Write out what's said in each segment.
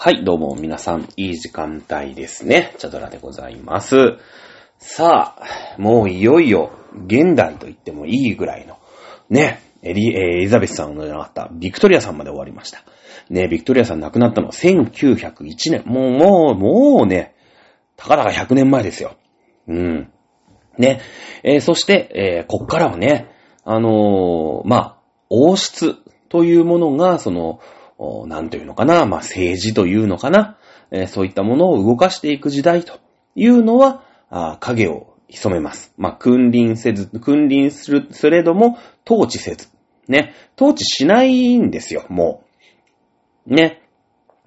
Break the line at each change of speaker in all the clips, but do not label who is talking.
はい、どうも皆さん、いい時間帯ですね。チャドラでございます。さあ、もういよいよ、現代と言ってもいいぐらいの、ね、エリ、えーエリザベスさんのじゃなかった、ビクトリアさんまで終わりました。ね、ビクトリアさん亡くなったのは1901年。もう、もう、もうね、たかだか100年前ですよ。うん。ね。えーそして、えーこっからはね、あのまあ、王室というものが、その、なんというのかな、まあ、政治というのかな、えーそういったものを動かしていく時代というのは、影を潜めます。まあ、君臨せず、君臨する、すれども、統治せず。ね。統治しないんですよ、もう。ね。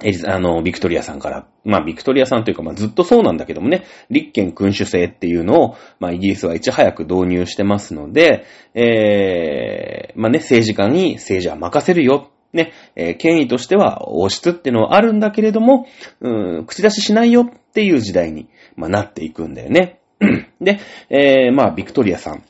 エリザあの、ビクトリアさんから、まあ、ビクトリアさんというか、まあ、ずっとそうなんだけどもね、立憲君主制っていうのを、まあ、イギリスはいち早く導入してますので、えー、まあね、政治家に政治は任せるよ。ね、えー権威としては王室ってのはあるんだけれども、うん、口出ししないよっていう時代に、まあ、なっていくんだよね。で、えー、まあ、ビクトリアさん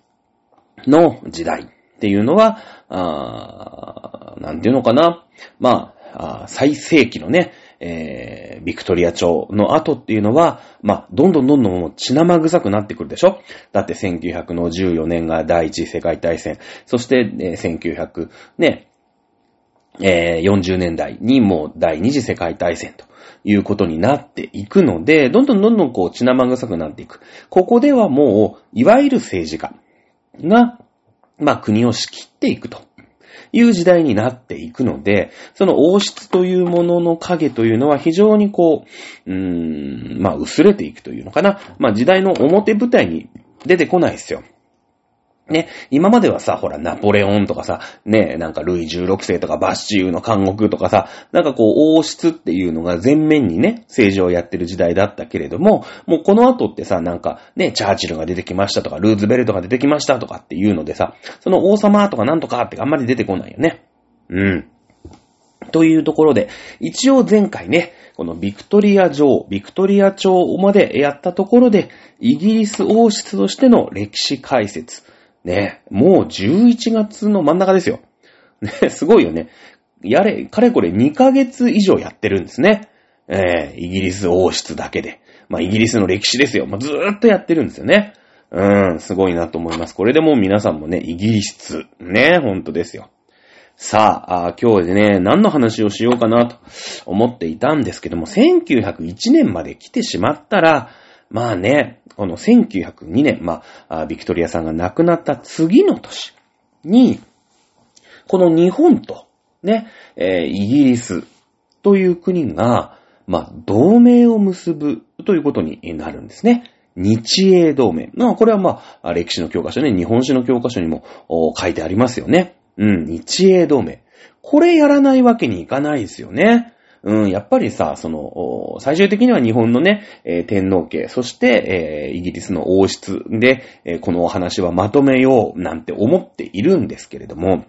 の時代っていうのは、あなんていうのかな。まあ、あ最盛期のね、えー、ビクトリア朝の後っていうのは、まあ、どんどんどんどん血生臭くなってくるでしょだって1914年が第一次世界大戦、そして、えー1900ね、えー40年代にもう第二次世界大戦ということになっていくので、どんどんどんどんこう血生臭くなっていく。ここではもう、いわゆる政治家が、まあ国を仕切っていくという時代になっていくので、その王室というものの影というのは非常にこう、うーん、まあ薄れていくというのかな。まあ時代の表舞台に出てこないですよ。ね、今まではさ、ほら、ナポレオンとかさ、ね、なんかルイ16世とかバッシューの監獄とかさ、なんかこう、王室っていうのが前面にね、政治をやってる時代だったけれども、もうこの後ってさ、なんかね、チャーチルが出てきましたとか、ルーズベルトが出てきましたとかっていうのでさ、その王様とかなんとかってあんまり出てこないよね。うん。というところで、一応前回ね、このビクトリア女王、ビクトリア朝までやったところで、イギリス王室としての歴史解説。ね、もう11月の真ん中ですよ。ね、すごいよね。やれ、かれこれ2ヶ月以上やってるんですね。えー、イギリス王室だけで。まあ、イギリスの歴史ですよ。まあ、ずーっとやってるんですよね。うん、すごいなと思います。これでもう皆さんもね、イギリス。ね、ほんとですよ。さあ、あ今日でね、何の話をしようかなと思っていたんですけども、1901年まで来てしまったら、まあね、この1902年、まあ、ビクトリアさんが亡くなった次の年に、この日本と、ね、えーイギリスという国が、まあ、同盟を結ぶということになるんですね。日英同盟。まあ、これはまあ、歴史の教科書ね、日本史の教科書にも書いてありますよね。うん、日英同盟。これやらないわけにいかないですよね。うん、やっぱりさ、その、最終的には日本のね、えー天皇家、そして、えーイギリスの王室で、えーこのお話はまとめようなんて思っているんですけれども、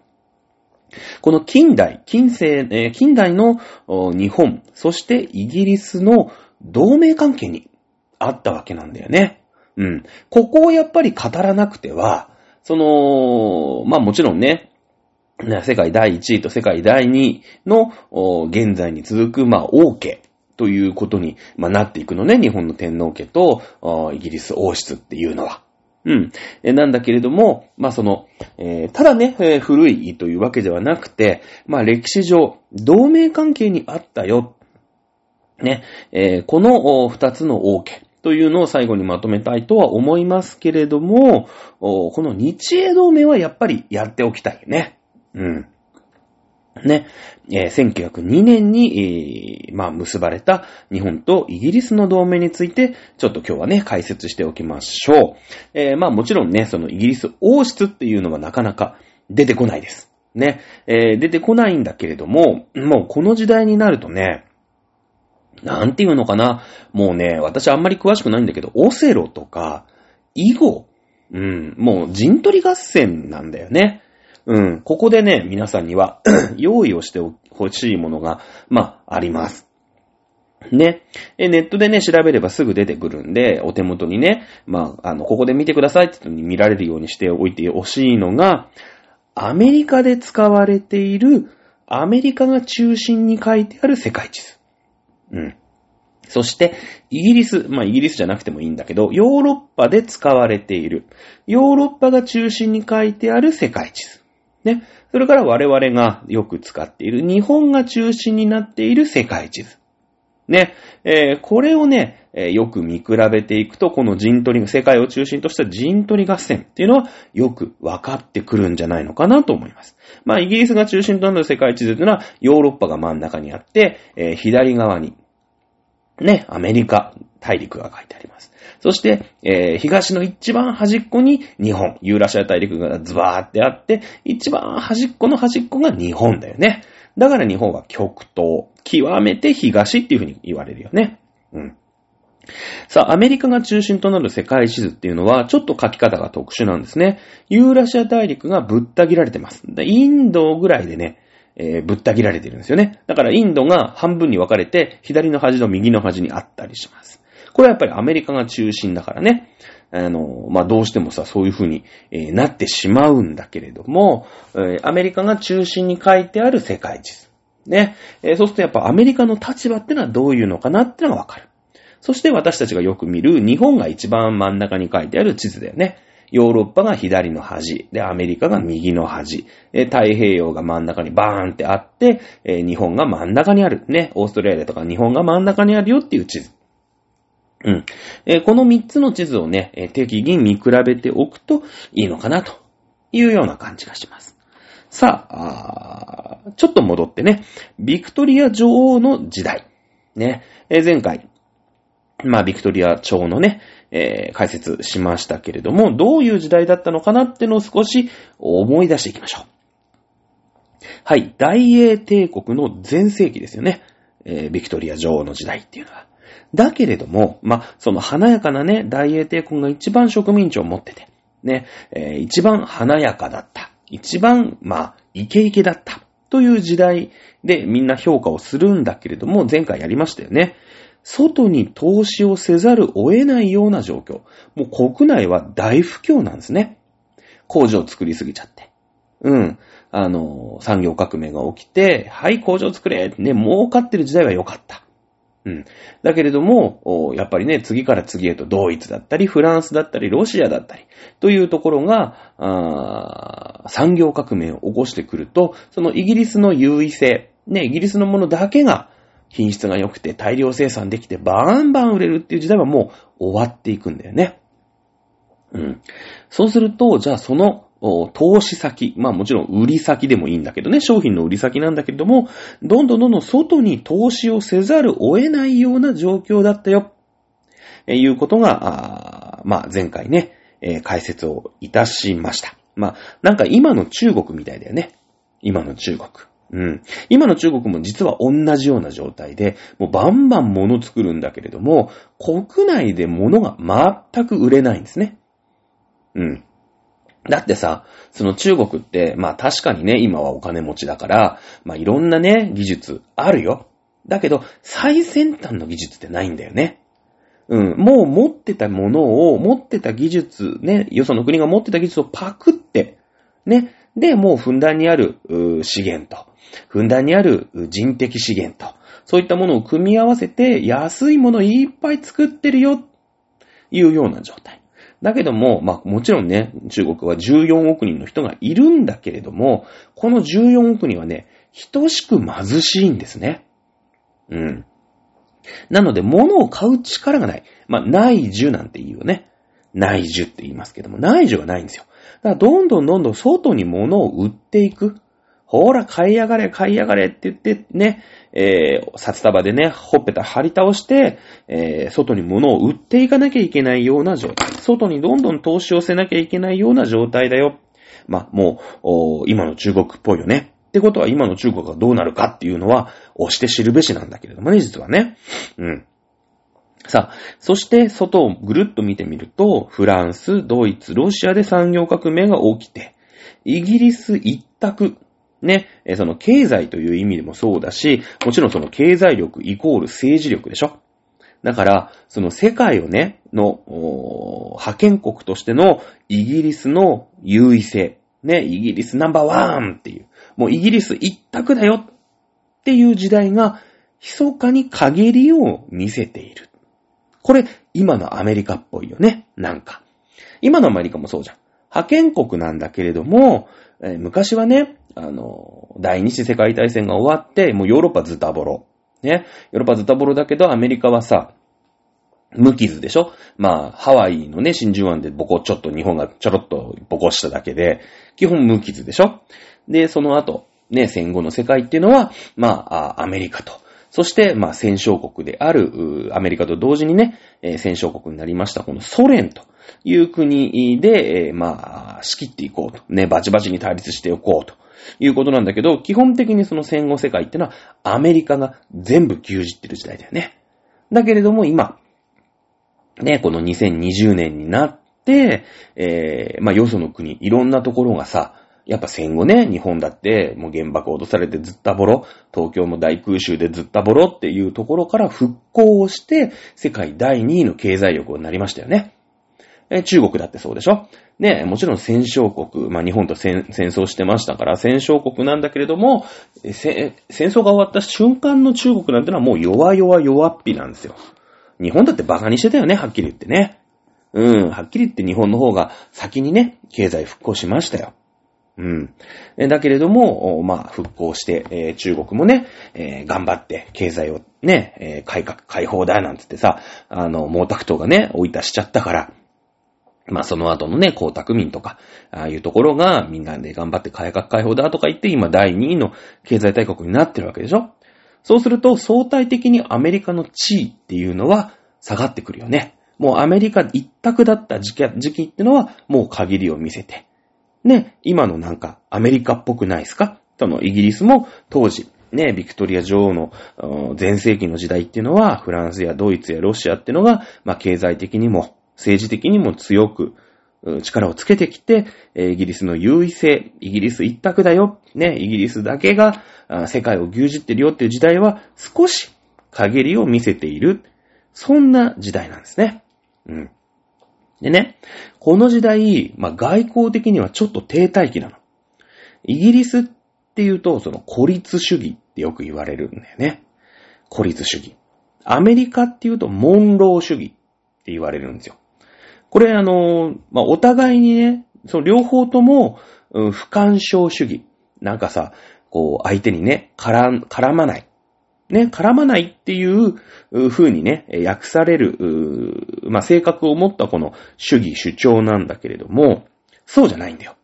この近代、近世、え近代の日本、そしてイギリスの同盟関係にあったわけなんだよね。うん。ここをやっぱり語らなくては、その、まあもちろん、ね世界第1位と世界第2位の現在に続く、まあ王家ということに、まあ、なっていくのね、日本の天皇家とイギリス王室っていうのは。うん。なんだけれども、まあ、その、えーただね、えー古いというわけではなくて、まあ、歴史上、同盟関係にあったよ。ね、えーこの二つの王家というのを最後にまとめたいとは思いますけれども、この日英同盟はやっぱりやっておきたいね。うん。ね、えー1902年に、えーまあ、結ばれた日本とイギリスの同盟について、ちょっと今日はね、解説しておきましょう。えーまあ、もちろんね、そのイギリス王室っていうのはなかなか出てこないです。ね、えー出てこないんだけれども、もうこの時代になるとね、なんていうのかな。もうね、私あんまり詳しくないんだけど、オセロとか、囲碁、うん、もう陣取り合戦なんだよね。うん、ここでね、皆さんには 用意をしてほしいものが、まあ、あります。ね。えネットでね、調べればすぐ出てくるんで、お手元にね、まあ、あの、ここで見てくださいって言って見られるようにしておいてほしいのが、アメリカで使われている、アメリカが中心に書いてある世界地図。うん。そして、イギリス、まあイギリスじゃなくてもいいんだけど、ヨーロッパで使われている、ヨーロッパが中心に書いてある世界地図。ね。それから我々がよく使っている、日本が中心になっている世界地図。ね。えー、これをね、えー、よく見比べていくと、この陣取り、世界を中心とした陣取り合戦っていうのはよく分かってくるんじゃないのかなと思います。まあ、イギリスが中心となる世界地図というのは、ヨーロッパが真ん中にあって、えー、左側に、ね、アメリカ大陸が書いてあります。そして、えー、東の一番端っこに日本、ユーラシア大陸がズバーってあって、一番端っこの端っこが日本だよね。だから日本は極東、極めて東っていうふうに言われるよね。うん。さあ、アメリカが中心となる世界地図っていうのは、ちょっと書き方が特殊なんですね。ユーラシア大陸がぶった切られてます。インドぐらいでね、えー、ぶった切られてるんですよね。だからインドが半分に分かれて、左の端と右の端にあったりします。これはやっぱりアメリカが中心だからね。あの、まあ、どうしてもさ、そういう風に、なってしまうんだけれども、えー、アメリカが中心に書いてある世界地図。ね。えー、そうするとやっぱアメリカの立場ってのはどういうのかなってのがわかる。そして私たちがよく見る日本が一番真ん中に書いてある地図だよね。ヨーロッパが左の端、で、アメリカが右の端、太平洋が真ん中にバーンってあって、日本が真ん中にある。ね、オーストラリアとか日本が真ん中にあるよっていう地図。うん。えー、この3つの地図をね、えー、適宜見比べておくといいのかなというような感じがします。さあ、あちょっと戻ってね、ビクトリア女王の時代。ね、えー、前回、まあ、ビクトリア朝のね、えー、解説しましたけれども、どういう時代だったのかなってのを少し思い出していきましょう。はい、大英帝国の全盛期ですよね。えー、ビクトリア女王の時代っていうのは。だけれども、まあ、その華やかなね、大英帝国が一番植民地を持ってて、ね、えー、一番華やかだった。一番、まあ、イケイケだった。という時代でみんな評価をするんだけれども、前回やりましたよね。外に投資をせざるを得ないような状況。もう国内は大不況なんですね。工場を作りすぎちゃって。うん。あの、産業革命が起きて、はい、工場作れね、儲かってる時代は良かった。うん。だけれども、やっぱりね、次から次へとドイツだったり、フランスだったり、ロシアだったり、というところが、産業革命を起こしてくると、そのイギリスの優位性、ね、イギリスのものだけが品質が良くて大量生産できてバンバン売れるっていう時代はもう終わっていくんだよね。うん。そうすると、じゃあその投資先、まあもちろん売り先でもいいんだけどね、商品の売り先なんだけれども、どんどんどんどん外に投資をせざるを得ないような状況だったよ。えいうことが、あまあ前回ね、えー、解説をいたしました。まあなんか今の中国みたいだよね。今の中国。うん。今の中国も実は同じような状態で、もうバンバン物作るんだけれども、国内で物が全く売れないんですね。うん。だってさ、その中国って、まあ確かにね、今はお金持ちだから、まあいろんなね、技術あるよ。だけど、最先端の技術ってないんだよね。うん。もう持ってたものを、持ってた技術、ね、よその国が持ってた技術をパクって、ね。で、もうふんだんにある、資源と、ふんだんにある人的資源と、そういったものを組み合わせて、安いものをいっぱい作ってるよ、いうような状態。だけども、まあもちろんね、中国は14億人の人がいるんだけれども、この14億人はね、等しく貧しいんですね。うん。なので、物を買う力がない。まあ、内需なんて言うよね。内需って言いますけども、内需がないんですよ。だから、どんどんどんどん外に物を売っていく。ほら、買いやがれ、買いやがれって言ってね、えー、札束でね、ほっぺた張り倒して、えー、外に物を売っていかなきゃいけないような状態。外にどんどん投資をせなきゃいけないような状態だよ。まあ、もう、今の中国っぽいよね。ってことは今の中国がどうなるかっていうのは、押して知るべしなんだけれどもね、実はね。うん。さあ、そして外をぐるっと見てみると、フランス、ドイツ、ロシアで産業革命が起きて、イギリス一択、ね、その経済という意味でもそうだし、もちろんその経済力イコール政治力でしょだから、その世界をね、の、派遣国としてのイギリスの優位性、ね、イギリスナンバーワンっていう、もうイギリス一択だよっていう時代が密かに陰りを見せている。これ、今のアメリカっぽいよね。なんか。今のアメリカもそうじゃん。派遣国なんだけれども、えー、昔はね、あの、第二次世界大戦が終わって、もうヨーロッパズタボロ。ね。ヨーロッパズタボロだけど、アメリカはさ、無傷でしょ？まあ、ハワイのね、真珠湾でボコちょっと日本がちょろっとボコしただけで、基本無傷でしょ？で、その後、ね、戦後の世界っていうのは、まあ、アメリカと。そして、まあ、戦勝国である、アメリカと同時にね、戦勝国になりました、このソ連という国で、まあ、仕切っていこうと。ね、バチバチに対立しておこうということなんだけど、基本的にその戦後世界ってのは、アメリカが全部牛耳ってる時代だよね。だけれども今、ね、この2020年になって、えー、まあ、よその国、いろんなところがさ、やっぱ戦後ね、日本だってもう原爆落とされてずったぼろ、東京も大空襲でずったぼろっていうところから復興をして、世界第2位の経済力になりましたよね。え中国だってそうでしょ？ね、もちろん戦勝国、まあ日本と戦争してましたから戦勝国なんだけれども、戦争が終わった瞬間の中国なんてのはもう弱々弱っぴなんですよ。日本だって馬鹿にしてたよね、はっきり言ってね。うん、はっきり言って日本の方が先にね、経済復興しましたよ。うん。だけれども、まあ、復興して、えー、中国もね、えー、頑張って経済をね、えー、改革、開放だなんつってさ、あの、毛沢東がね、追い出しちゃったから、まあその後のね、江沢民とか、ああいうところがみんなで頑張って改革開放だとか言って今第2位の経済大国になってるわけでしょ？そうすると相対的にアメリカの地位っていうのは下がってくるよね。もうアメリカ一択だった時期時期ってのはもう限りを見せて。ね、今のなんかアメリカっぽくないですか？そのイギリスも当時、ね、ビクトリア女王の前世紀の時代っていうのはフランスやドイツやロシアっていうのが、まあ経済的にも政治的にも強く力をつけてきて、イギリスの優位性、イギリス一択だよ、ね、イギリスだけが世界を牛耳ってるよっていう時代は少し陰りを見せている。そんな時代なんですね。うん。でね、この時代、まあ、外交的にはちょっと停滞期なの。イギリスっていうと、その孤立主義ってよく言われるんだよね。孤立主義。アメリカっていうと、モンロー主義って言われるんですよ。これあの、まあ、お互いにね、その両方とも、うん、不干渉主義。なんかさ、こう、相手にね、絡、絡まない。ね、絡まないっていう風にね、訳される、まあ、性格を持ったこの主義主張なんだけれども、そうじゃないんだよ。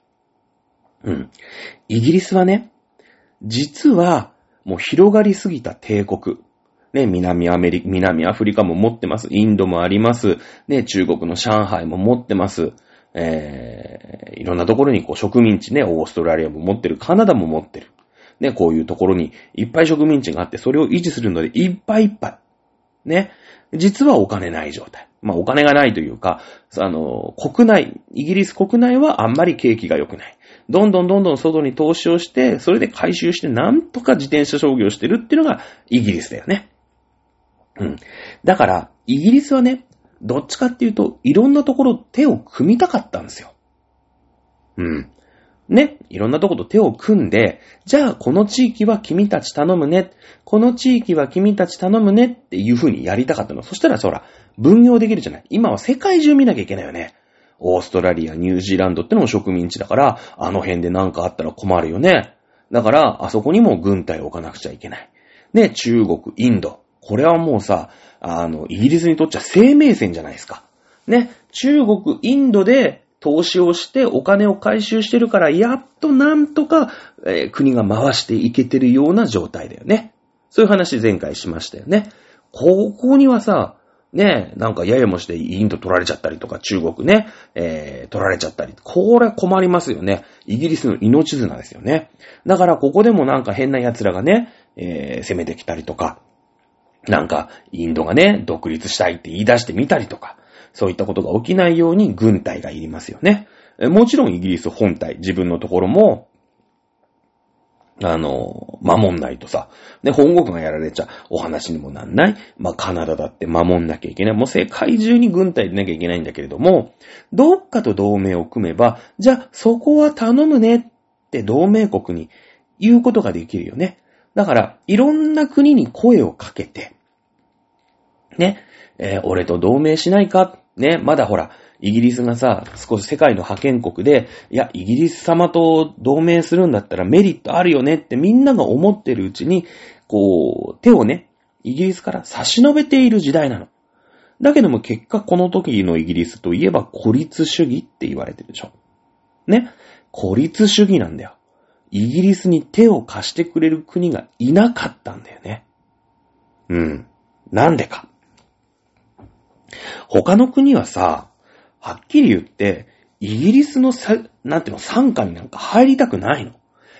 うん。イギリスはね、実は、もう広がりすぎた帝国。ね、南アメリ、南アフリカも持ってます。インドもあります。ね、中国の上海も持ってます。えー、いろんなところにこう植民地ね、オーストラリアも持ってる。カナダも持ってる。ね、こういうところにいっぱい植民地があって、それを維持するのでいっぱいいっぱい。ね。実はお金ない状態。まあお金がないというか、あの、国内、イギリス国内はあんまり景気が良くない。どんどんどんどん外に投資をして、それで回収してなんとか自転車商業してるっていうのがイギリスだよね。うん。だから、イギリスはね、どっちかっていうと、いろんなところ手を組みたかったんですよ。うん。ね、いろんなとこと手を組んで、じゃあこの地域は君たち頼むね、この地域は君たち頼むねっていう風にやりたかったの。そしたらそら、分業できるじゃない。今は世界中見なきゃいけないよね。オーストラリア、ニュージーランドってのも植民地だから、あの辺で何かあったら困るよね。だから、あそこにも軍隊を置かなくちゃいけない。ね、中国、インド。これはもうさ、あの、イギリスにとっちゃ生命線じゃないですか。ね、中国、インドで投資をしてお金を回収してるから、やっとなんとか、えー、国が回していけてるような状態だよね。そういう話前回しましたよね。ここにはさ、ね、なんかややもしてインド取られちゃったりとか、中国ね、えー、取られちゃったり。これ困りますよね。イギリスの命綱ですよね。だからここでもなんか変な奴らがね、えー、攻めてきたりとか、なんかインドがね、独立したいって言い出してみたりとか、そういったことが起きないように軍隊がいりますよね。もちろんイギリス本体、自分のところも、あの、守んないとさ、で、本国がやられちゃお話にもなんない。まあ、カナダだって守んなきゃいけない。もう世界中に軍隊でなきゃいけないんだけれども、どっかと同盟を組めば、じゃあそこは頼むねって同盟国に言うことができるよね。だから、いろんな国に声をかけて、ね、えー俺と同盟しないか？ね、まだほら、イギリスがさ、少し世界の覇権国で、いや、イギリス様と同盟するんだったらメリットあるよねってみんなが思ってるうちに、こう、手をね、イギリスから差し伸べている時代なの。だけども結果この時のイギリスといえば孤立主義って言われてるでしょ。ね。孤立主義なんだよ。イギリスに手を貸してくれる国がいなかったんだよね。うん。なんでか。他の国はさ、はっきり言って、イギリスのさ、なんていうの、参加になんか入りたくないの。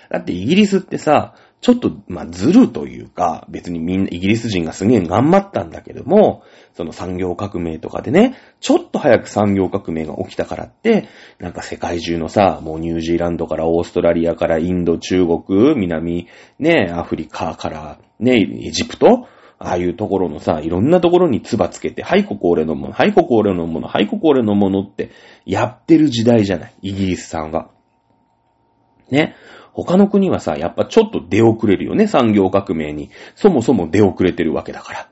だってイギリスってさ、ちょっと、まあ、ずるというか、別にみんな、イギリス人がすげえ頑張ったんだけども、その産業革命とかでね、ちょっと早く産業革命が起きたからって、なんか世界中のさ、もうニュージーランドからオーストラリアからインド、中国、南、ね、アフリカから、ね、エジプト、ああいうところのさ、いろんなところに唾つけて、はい、ここ俺のもの、はい、ここ俺のもの、はい、ここ俺のものって、やってる時代じゃない、イギリスさんは。ね。他の国はさ、やっぱちょっと出遅れるよね、産業革命に。そもそも出遅れてるわけだから。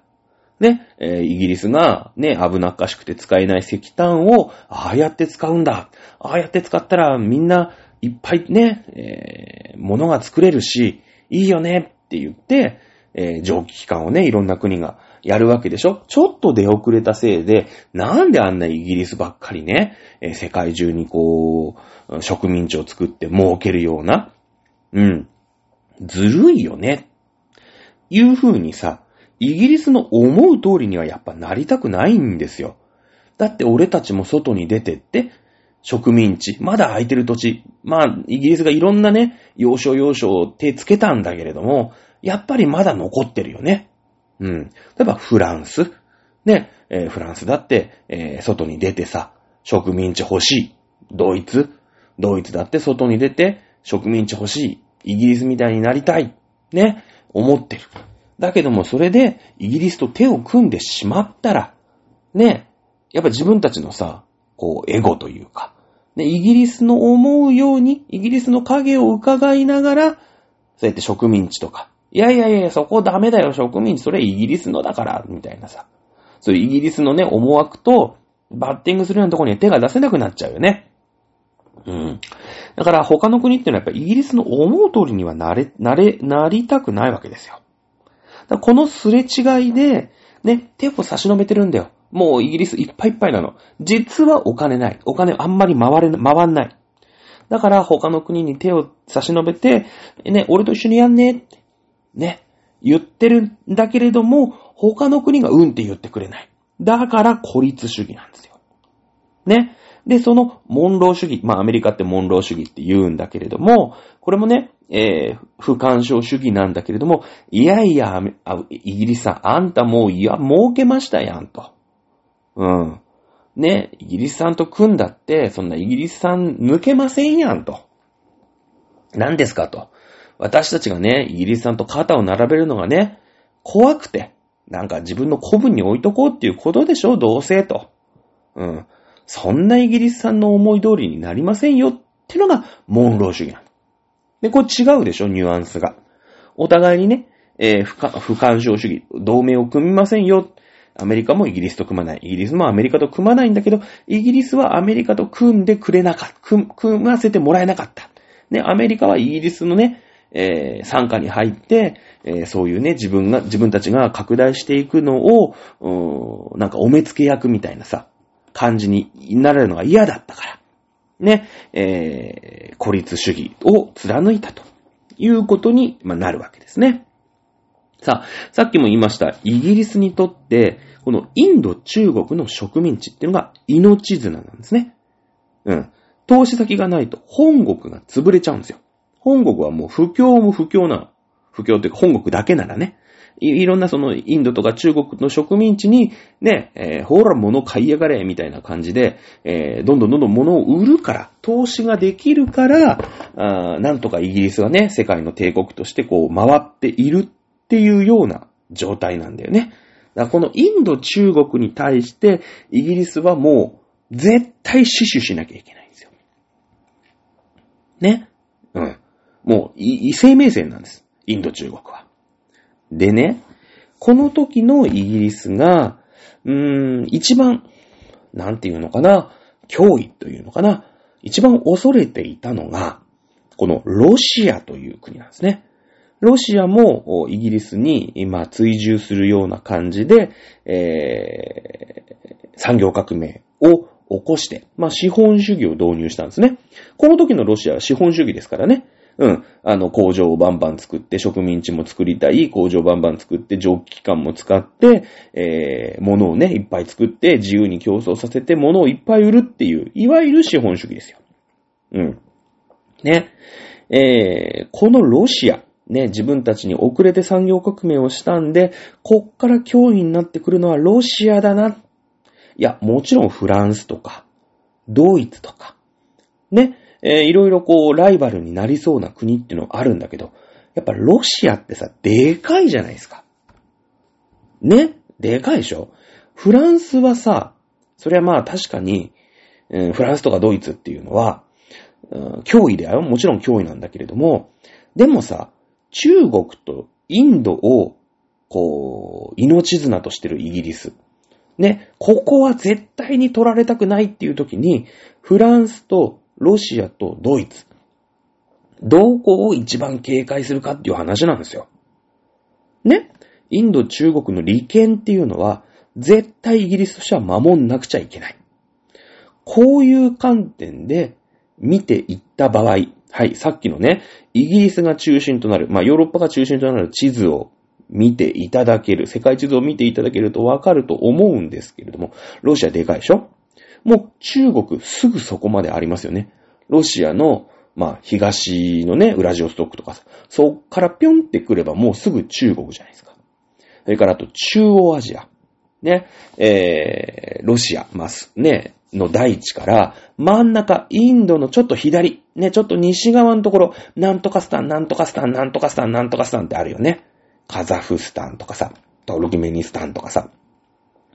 ね、えーイギリスがね、危なっかしくて使えない石炭を、ああやって使うんだ。ああやって使ったらみんないっぱいね、えー物が作れるし、いいよねって言って、えー蒸気機関をね、いろんな国がやるわけでしょちょっと出遅れたせいで、なんであんなイギリスばっかりね、えー世界中にこう、植民地を作って儲けるような、うん。ずるいよね。いう風にさ、イギリスの思う通りにはやっぱなりたくないんですよ。だって俺たちも外に出てって、植民地、まだ空いてる土地、まあ、イギリスがいろんなね、要所要所を手つけたんだけれども、やっぱりまだ残ってるよね。うん。例えばフランス。ね、えーフランスだって、えー外に出てさ、植民地欲しい。ドイツドイツだって外に出て、植民地欲しい。イギリスみたいになりたい。ね、思ってる。だけどもそれで、イギリスと手を組んでしまったら、ね、やっぱ自分たちのさ、こう、エゴというか、ね、イギリスの思うように、イギリスの影を伺いながら、そうやって植民地とか、いやいやいや、そこダメだよ、植民地、それイギリスのだから、みたいなさ。そういうイギリスのね、思惑と、バッティングするようなところに手が出せなくなっちゃうよね。うん。だから他の国っていうのはやっぱイギリスの思う通りにはなれ、なれ、なりたくないわけですよ。このすれ違いで、ね、手を差し伸べてるんだよ。もうイギリスいっぱいいっぱいなの。実はお金ない。お金あんまり回れ、回んない。だから他の国に手を差し伸べて、ね、俺と一緒にやんね、ね、言ってるんだけれども、他の国がうんって言ってくれない。だから孤立主義なんですよ。ね。で、その、モンロー主義。まあ、アメリカってモンロー主義って言うんだけれども、これもね、えー、不干渉主義なんだけれども、いやいや、あイギリスさん、あんたもう、いや、儲けましたやん、と。うん。ね、イギリスさんと組んだって、そんなイギリスさん抜けませんやん、と。何ですか、と。私たちがね、イギリスさんと肩を並べるのがね、怖くて、なんか自分の古文に置いとこうっていうことでしょ、どうせ、と。うん。そんなイギリスさんの思い通りになりませんよってのがモンロー主義なの。で、これ違うでしょ、ニュアンスが。お互いにね、えー不か不干渉主義、同盟を組みませんよ。アメリカもイギリスと組まない。イギリスもアメリカと組まないんだけど、イギリスはアメリカと組んでくれなかった。組組ませてもらえなかった。ね、アメリカはイギリスのね、えー参加に入って、えーそういうね、自分が、自分たちが拡大していくのを、なんかお目付け役みたいなさ、感じになれるのが嫌だったから。ね、えー孤立主義を貫いたということに、まあ、なるわけですね。さあ、さっきも言いました、イギリスにとって、このインド、中国の植民地っていうのが命綱なんですね。うん。投資先がないと本国が潰れちゃうんですよ。本国はもう不況も不況なの。不況っていうか本国だけならね。いろんなそのインドとか中国の植民地にね、えーほら物買いやがれみたいな感じで、えーどんどんどんどん物を売るから、投資ができるから、あなんとかイギリスがね、世界の帝国としてこう回っているっていうような状態なんだよね。だからこのインド中国に対してイギリスはもう絶対死守しなきゃいけないんですよ。ね。もうい、い生命線なんです。インド中国は。でね、この時のイギリスが、うーん、一番、なんていうのかな、脅威というのかな、一番恐れていたのが、このロシアという国なんですね。ロシアもイギリスに今追従するような感じで、えー、産業革命を起こして、まあ資本主義を導入したんですね。この時のロシアは資本主義ですからね。うん。あの、工場をバンバン作って、植民地も作りたい、工場をバンバン作って、蒸気機関も使って、えー、物をね、いっぱい作って、自由に競争させて、物をいっぱい売るっていう、いわゆる資本主義ですよ。うん。ね。えー、このロシア、ね、自分たちに遅れて産業革命をしたんで、こっから脅威になってくるのはロシアだな。いや、もちろんフランスとか、ドイツとか、ね、えー、いろいろこう、ライバルになりそうな国っていうのはあるんだけど、やっぱロシアってさ、でかいじゃないですか。ね？でかいでしょ？フランスはさ、それはまあ確かに、うん、フランスとかドイツっていうのは、うん、脅威だよ。もちろん脅威なんだけれども、でもさ、中国とインドを、こう、命綱としてるイギリス。ね、ここは絶対に取られたくないっていう時に、フランスとロシアとドイツ。どこを一番警戒するかっていう話なんですよ。ねインド、中国の利権っていうのは、絶対イギリスとしては守んなくちゃいけない。こういう観点で見ていった場合、はい、さっきのね、イギリスが中心となる、まあヨーロッパが中心となる地図を見ていただける、世界地図を見ていただけるとわかると思うんですけれども、ロシアでかいでしょ？もう中国すぐそこまでありますよね。ロシアの、まあ、東のね、ウラジオストックとかさ、そっからぴょんってくればもうすぐ中国じゃないですか。それからあと中央アジア。ね、えー、ロシア、ます、ね、の大地から、真ん中、インドのちょっと左、ね、ちょっと西側のところ、なんとかスタン、なんとかスタン、なんとかスタン、なんとかスタンってあるよね。カザフスタンとかさ、トルキメニスタンとかさ、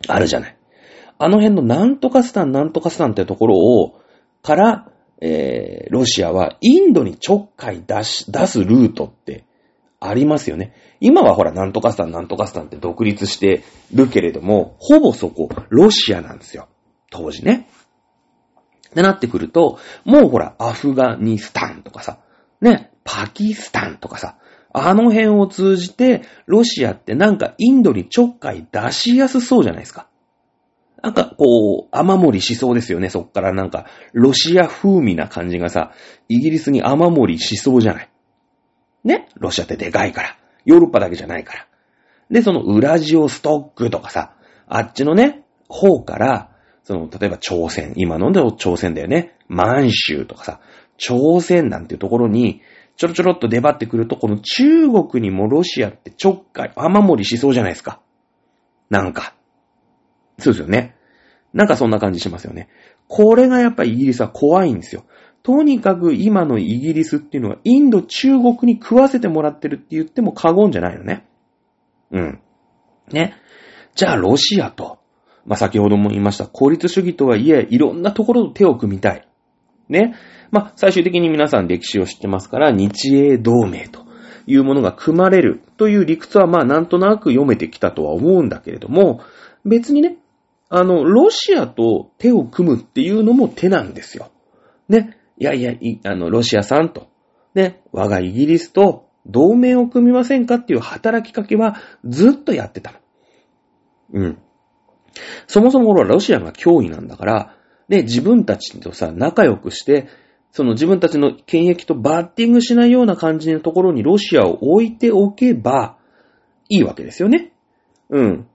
あるじゃない。あの辺のなんとかスタン、なんとかスタンってところを、から、えー、ロシアはインドにちょっかい出し、出すルートってありますよね。今はほら、なんとかスタン、なんとかスタンって独立してるけれども、ほぼそこ、ロシアなんですよ。当時ね。ってなってくると、もうほら、アフガニスタンとかさ、ね、パキスタンとかさ、あの辺を通じて、ロシアってなんかインドにちょっかい出しやすそうじゃないですか。なんか、こう、雨漏りしそうですよね。そっからなんか、ロシア風味な感じがさ、イギリスに雨漏りしそうじゃない。ね？ロシアってでかいから。ヨーロッパだけじゃないから。で、そのウラジオストックとかさ、あっちのね、方から、その、例えば朝鮮、今のんで朝鮮だよね。満州とかさ、朝鮮なんていうところに、ちょろちょろっと出張ってくると、この中国にもロシアってちょっかい、雨漏りしそうじゃないですか。なんか。そうですよね。なんかそんな感じしますよね。これがやっぱイギリスは怖いんですよ。とにかく今のイギリスっていうのはインド、中国に食わせてもらってるって言っても過言じゃないのね。うん。ね。じゃあロシアと、まあ、先ほども言いました、効率主義とはいえ、いろんなところと手を組みたい。ね。まあ、最終的に皆さん歴史を知ってますから、日英同盟というものが組まれるという理屈はまなんとなく読めてきたとは思うんだけれども、別にね、あの、ロシアと手を組むっていうのも手なんですよ。ね。いやいや、いあの、ロシアさんと、ね、我がイギリスと同盟を組みませんかっていう働きかけはずっとやってた。うん。そもそもロシアが脅威なんだから、ね、自分たちとさ、仲良くして、その自分たちの権益とバッティングしないような感じのところにロシアを置いておけばいいわけですよね。うん。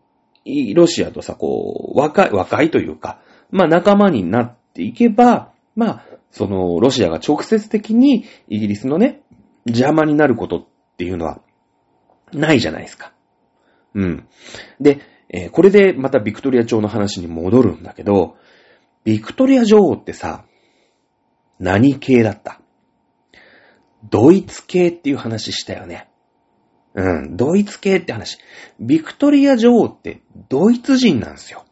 ロシアとさ、こう、若い、若いというか、まあ仲間になっていけば、まあ、その、ロシアが直接的にイギリスのね、邪魔になることっていうのは、ないじゃないですか。うん。で、えー、これでまたビクトリア朝の話に戻るんだけど、ビクトリア女王ってさ、何系だった？ドイツ系っていう話したよね。うん、ドイツ系って話。ビクトリア女王ってドイツ人なんですよ。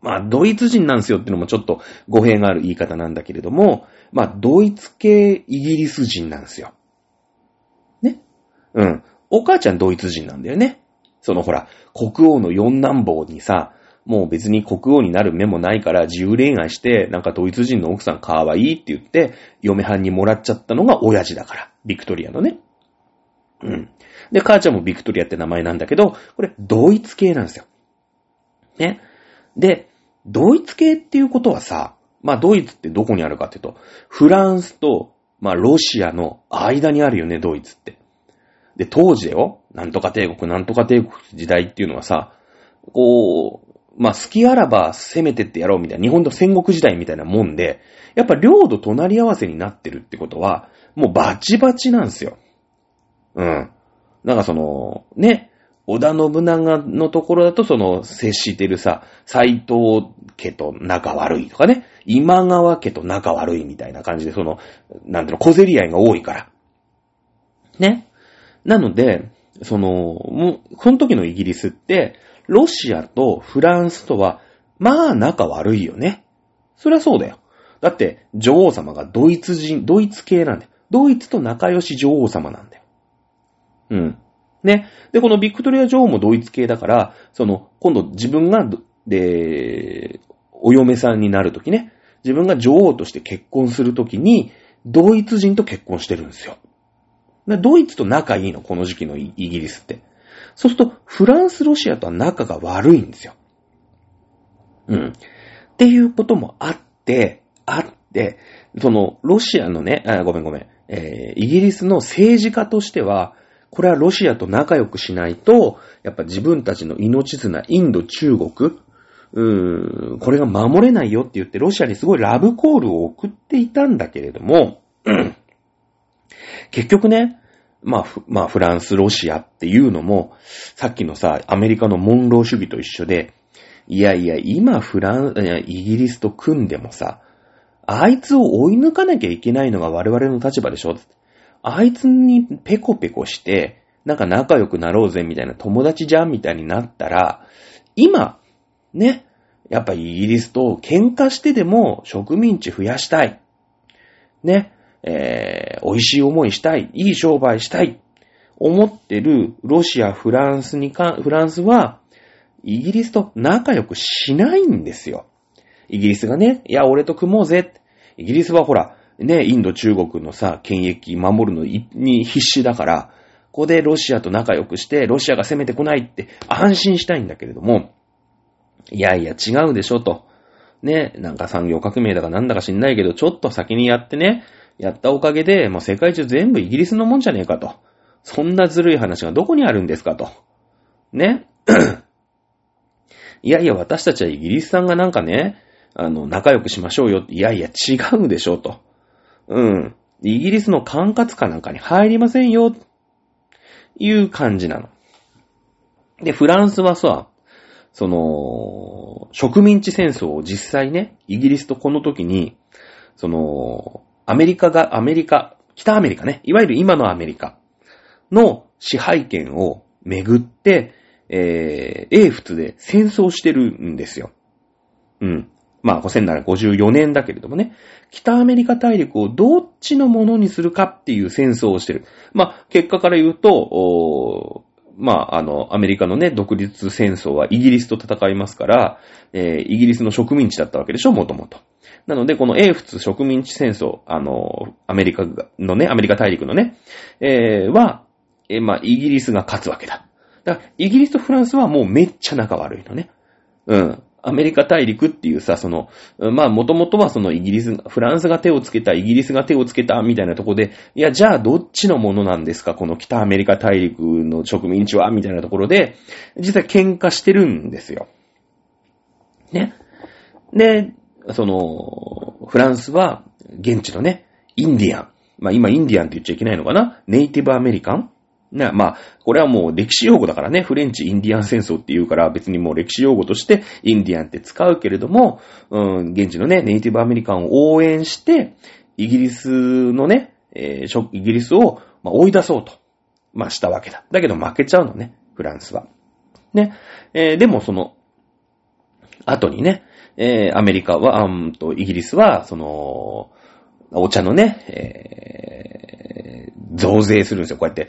まあ、ドイツ人なんですよってのもちょっと語弊がある言い方なんだけれども、まあ、ドイツ系イギリス人なんですよ。ね。うん。お母ちゃんドイツ人なんだよね。そのほら、国王の四男坊にさ、もう別に国王になる目もないから自由恋愛して、なんかドイツ人の奥さん可愛いって言って、嫁はんにもらっちゃったのが親父だから。ビクトリアのね。うん。で、母ちゃんもビクトリアって名前なんだけど、これ、ドイツ系なんですよ。ね。で、ドイツ系っていうことはさ、まあドイツってどこにあるかっていうと、フランスと、まあロシアの間にあるよね、ドイツって。で、当時よ、なんとか帝国、なんとか帝国時代っていうのはさ、こう、まあ好きあらば攻めてってやろうみたいな、日本の戦国時代みたいなもんで、やっぱ領土隣り合わせになってるってことは、もうバチバチなんですよ。うん。なんかその、ね、織田信長のところだとその接してるさ、斎藤家と仲悪いとかね、今川家と仲悪いみたいな感じでその、なんていうの、小競り合いが多いから。ね。なので、その、もう、この時のイギリスって、ロシアとフランスとは、まあ仲悪いよね。そりゃそうだよ。だって、女王様がドイツ人、ドイツ系なんだよ。ドイツと仲良し女王様なんだよ。うん。ね。で、このビクトリア女王もドイツ系だから、その、今度自分が、で、お嫁さんになるときね、自分が女王として結婚するときに、ドイツ人と結婚してるんですよ。ドイツと仲いいの、この時期のイギリスって。そうすると、フランス、ロシアとは仲が悪いんですよ。うん。っていうこともあって、あって、その、ロシアのね、あごめんごめん、えー、イギリスの政治家としては、これはロシアと仲良くしないと、やっぱ自分たちの命綱、インド、中国、うーん、これが守れないよって言って、ロシアにすごいラブコールを送っていたんだけれども、結局ね、まあ、まあ、フランス、ロシアっていうのも、さっきのさ、アメリカのモンロー主義と一緒で、いやいや、今フラン、イギリスと組んでもさ、あいつを追い抜かなきゃいけないのが我々の立場でしょあいつにペコペコして、なんか仲良くなろうぜみたいな友達じゃんみたいになったら、今、ね、やっぱイギリスと喧嘩してでも植民地増やしたい。ね、えー、美味しい思いしたい。いい商売したい。思ってるロシア、フランスにか、フランスは、イギリスと仲良くしないんですよ。イギリスがね、いや、俺と組もうぜ。イギリスはほら、ね、インド、中国のさ、権益守るのに必死だから、ここでロシアと仲良くして、ロシアが攻めてこないって安心したいんだけれども、いやいや違うでしょと。ね、なんか産業革命だかなんだか知んないけど、ちょっと先にやってね、やったおかげで、もう世界中全部イギリスのもんじゃねえかと。そんなずるい話がどこにあるんですかと。ね？いやいや、私たちはイギリスさんがなんかね、あの、仲良くしましょうよって。いやいや、違うでしょと。うん。イギリスの管轄下なんかに入りませんよ。いう感じなの。で、フランスはさ、その、植民地戦争を実際ね、イギリスとこの時に、その、アメリカが、アメリカ、北アメリカね、いわゆる今のアメリカの支配権をめぐって、えー、英仏で戦争してるんですよ。うん。まあ、1754年だけれどもね、北アメリカ大陸をどっちのものにするかっていう戦争をしてる。まあ、結果から言うと、まあ、あの、アメリカのね、独立戦争はイギリスと戦いますから、えー、イギリスの植民地だったわけでしょ、もともと。なので、この英仏植民地戦争、あの、アメリカのね、アメリカ大陸のね、えー、は、えー、まあ、イギリスが勝つわけだ。だから、イギリスとフランスはもうめっちゃ仲悪いのね。うん。アメリカ大陸っていうさ、その、まあ、もともとはそのイギリス、フランスが手をつけた、イギリスが手をつけた、みたいなとこで、いや、じゃあどっちのものなんですかこの北アメリカ大陸の植民地はみたいなところで、実は喧嘩してるんですよ。ね。で、その、フランスは、現地のね、インディアン。まあ、今インディアンって言っちゃいけないのかな？ネイティブアメリカン？ね、まあ、これはもう歴史用語だからね、フレンチ・インディアン戦争って言うから別にもう歴史用語としてインディアンって使うけれども、うん、現地のね、ネイティブアメリカンを応援して、イギリスのね、えー、イギリスを、まあ、追い出そうと、まあ、したわけだ。だけど負けちゃうのね、フランスは。ね、えー、でもその、後にね、えー、アメリカは、うんと、イギリスは、その、お茶のね、えー、増税するんですよ。こうやって、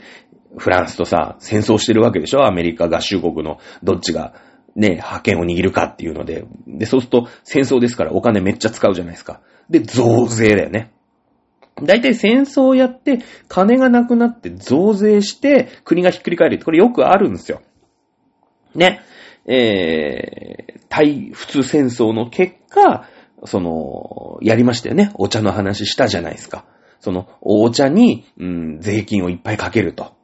フランスとさ、戦争してるわけでしょ？アメリカ合衆国のどっちがね、覇権を握るかっていうので。で、そうすると戦争ですからお金めっちゃ使うじゃないですか。で、増税だよね。大体戦争をやって、金がなくなって増税して、国がひっくり返る、これよくあるんですよ。ね。えー、対仏戦争の結果、その、やりましたよね。お茶の話したじゃないですか。その、お茶に、うん、税金をいっぱいかけると。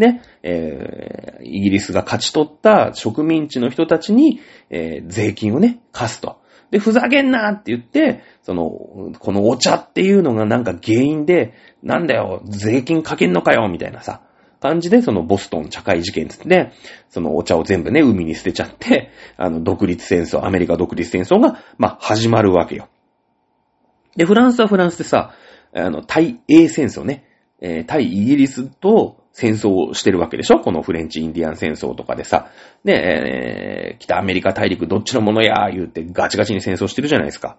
ね、えー、イギリスが勝ち取った植民地の人たちに、えー、税金をね、貸すと。で、ふざけんなって言って、その、このお茶っていうのがなんか原因で、なんだよ、税金かけんのかよ、みたいなさ、感じで、そのボストン茶会事件つって、そのお茶を全部ね、海に捨てちゃって、あの、独立戦争、アメリカ独立戦争が、まあ、始まるわけよ。で、フランスはフランスでさ、あの、対英戦争ね、えー、対イギリスと戦争をしてるわけでしょ？このフレンチ・インディアン戦争とかでさ。で、えー、北アメリカ大陸どっちのものや？ー言うてガチガチに戦争してるじゃないですか。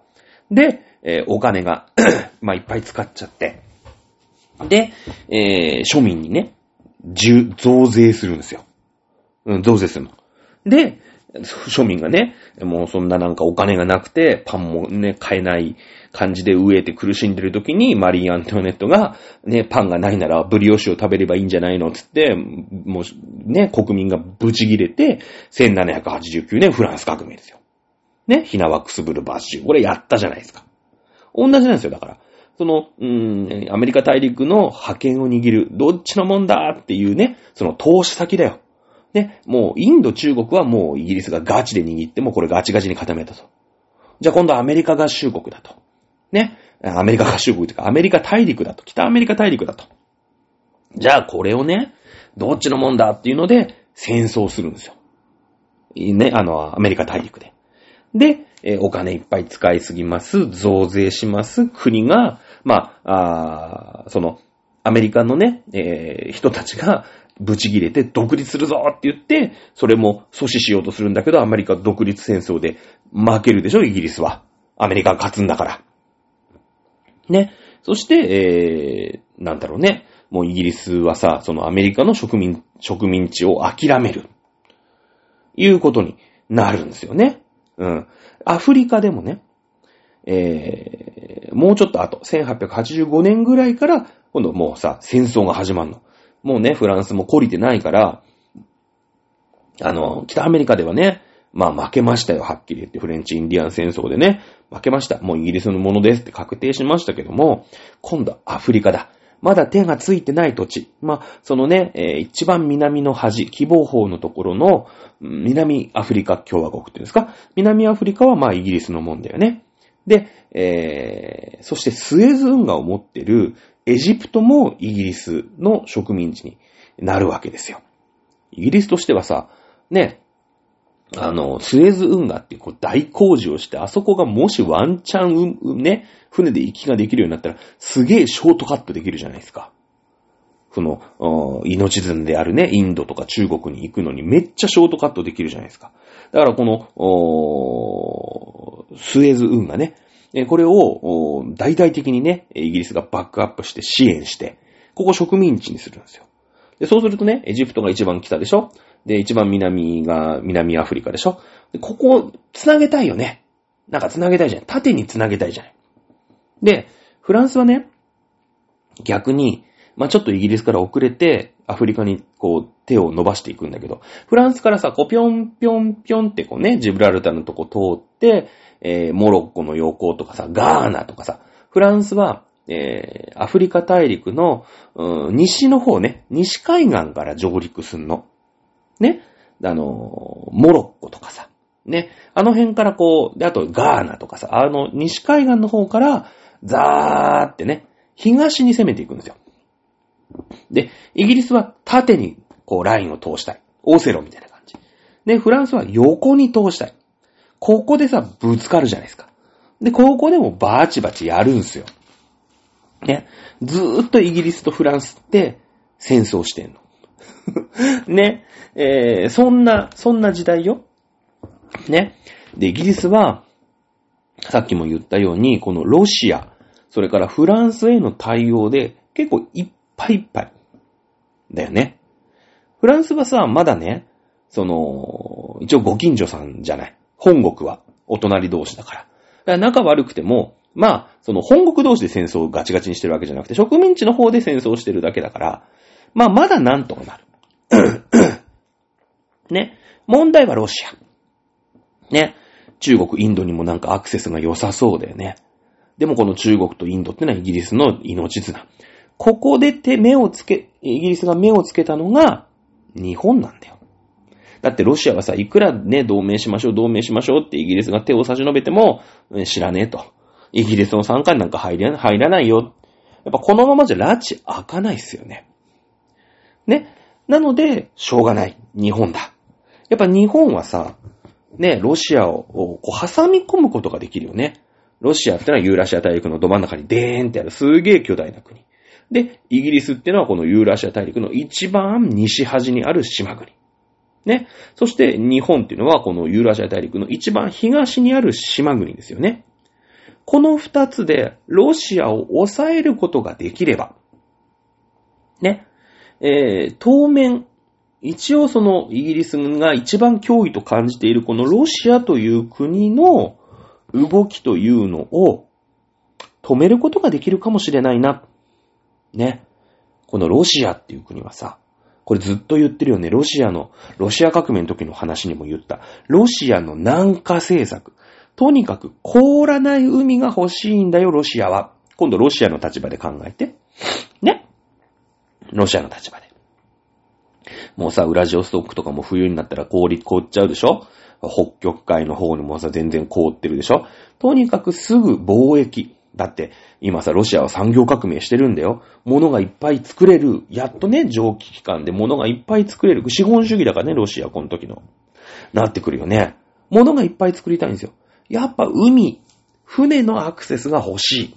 で、えー、お金が まあ、いっぱい使っちゃって。で、えー、庶民にね、増税するんですよ。うん、増税するの。で、庶民がね、もうそんななんかお金がなくて、パンもね、買えない感じで飢えて苦しんでる時に、マリー・アントネットが、ね、パンがないならブリオシュを食べればいいんじゃないのつって、もう、ね、国民がブチ切れて、1789年フランス革命ですよ。ね、ヒナワックスブルバッシュ。これやったじゃないですか。同じなんですよ、だから。その、うん、アメリカ大陸の覇権を握る、どっちのもんだっていうね、その投資先だよ。ね、もうインド、中国はもうイギリスがガチで握ってもこれガチガチに固めたと。じゃあ今度はアメリカ合衆国だと。ね、アメリカ合衆国というかアメリカ大陸だと。北アメリカ大陸だと。じゃあこれをね、どっちのもんだっていうので戦争するんですよ。ね、あの、アメリカ大陸で。で、えお金いっぱい使いすぎます。増税します。国が、まあ、あその、アメリカのね、えー、人たちがブチ切れて独立するぞって言って、それも阻止しようとするんだけど、アメリカ独立戦争で負けるでしょ、イギリスは。アメリカが勝つんだから。ね。そして、えー、なんだろうね。もうイギリスはさ、そのアメリカの植民、植民地を諦める。いうことになるんですよね。うん。アフリカでもね、えー、もうちょっと後、1885年ぐらいから、今度もうさ、戦争が始まるの。もうね、フランスも懲りてないから、あの、北アメリカではね、まあ負けましたよ、はっきり言って。フレンチ・インディアン戦争でね、負けました。もうイギリスのものですって確定しましたけども、今度はアフリカだ。まだ手がついてない土地。まあ、そのね、えー、一番南の端、希望法のところの、南アフリカ共和国っていうんですか？南アフリカはまあイギリスのもんだよね。で、えー、そしてスエズ運河を持ってるエジプトもイギリスの植民地になるわけですよ。イギリスとしてはさ、ね、あの、スエズ運河っていうこう大工事をして、あそこがもしワンチャン、ね、船で行きができるようになったら、すげえショートカットできるじゃないですか。その、命綱であるね、インドとか中国に行くのにめっちゃショートカットできるじゃないですか。だからこの、スエズ運河ね、これを大々的にね、イギリスがバックアップして支援して、ここ植民地にするんですよ。で、そうするとね、エジプトが一番北でしょ？で、一番南が南アフリカでしょ？でここを繋げたいよね。なんか繋げたいじゃん。縦に繋げたいじゃない。で、フランスはね、逆に、まあ、ちょっとイギリスから遅れて、アフリカにこう手を伸ばしていくんだけど、フランスからさ、こうぴょんぴょんぴょんってこうね、ジブラルタのとこ通って、えー、モロッコの横とかさ、ガーナとかさ、フランスは、えー、アフリカ大陸の、うん、西の方ね、西海岸から上陸すんの。ね。あの、モロッコとかさ、ね。あの辺からこう、で、あとガーナとかさ、あの、西海岸の方から、ザーってね、東に攻めていくんですよ。で、イギリスは縦にこうラインを通したい。オセロみたいな感じ。で、フランスは横に通したい。ここでさ、ぶつかるじゃないですか。で、ここでもバチバチやるんすよ。ね。ずーっとイギリスとフランスって戦争してんの。ね。えー、そんな、そんな時代よ。ね。で、イギリスは、さっきも言ったように、このロシア、それからフランスへの対応で結構いっぱいいっぱい。だよね。フランスはさ、まだね、その、一応ご近所さんじゃない。本国はお隣同士だから。から仲悪くても、まあ、その本国同士で戦争をガチガチにしてるわけじゃなくて、植民地の方で戦争をしてるだけだから、まあ、まだなんとかなる。ね。問題はロシア。ね。中国、インドにもなんかアクセスが良さそうだよね。でもこの中国とインドってのはイギリスの命綱。ここで手、目をつけ、イギリスが目をつけたのが日本なんだよ。だってロシアはさ、いくらね、同盟しましょう、同盟しましょうってイギリスが手を差し伸べても、知らねえと。イギリスの参加なんか入ら入らないよ。やっぱこのままじゃ拉致開かないっすよね。ね。なので、しょうがない。日本だ。やっぱ日本はさ、ね、ロシアをこう挟み込むことができるよね。ロシアってのはユーラシア大陸のど真ん中にデーンってあるすげえ巨大な国。で、イギリスってのはこのユーラシア大陸の一番西端にある島国。ね。そして日本っていうのはこのユーラシア大陸の一番東にある島国ですよね。この二つでロシアを抑えることができれば、ね。えー、当面、一応そのイギリスが一番脅威と感じているこのロシアという国の動きというのを止めることができるかもしれないな。ね。このロシアっていう国はさ、これずっと言ってるよね。ロシアの、ロシア革命の時の話にも言った。ロシアの南下政策。とにかく凍らない海が欲しいんだよ、ロシアは。今度ロシアの立場で考えて。ね。ロシアの立場で。もうさ、ウラジオストックとかも冬になったら氷凍っちゃうでしょ？北極海の方にもさ、全然凍ってるでしょ？とにかくすぐ貿易。だって、今さ、ロシアは産業革命してるんだよ。物がいっぱい作れる。やっとね、蒸気機関で物がいっぱい作れる。資本主義だからね、ロシア、この時の。なってくるよね。物がいっぱい作りたいんですよ。やっぱ海、船のアクセスが欲しい。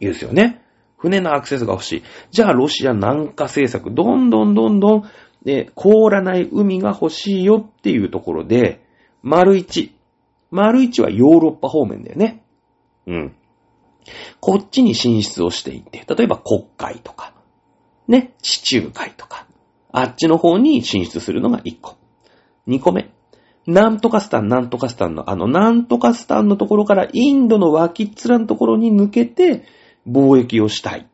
言うですよね。船のアクセスが欲しい。じゃあ、ロシア南下政策、どんどんどんどん、ね、凍らない海が欲しいよっていうところで、丸一。丸一はヨーロッパ方面だよね。うん。こっちに進出をしていって、例えば国海とか、ね、地中海とか、あっちの方に進出するのが1個。2個目。なんとかスタン、なんとかスタンの、あの、なんとかスタンのところからインドの脇っ面のところに抜けて貿易をしたい。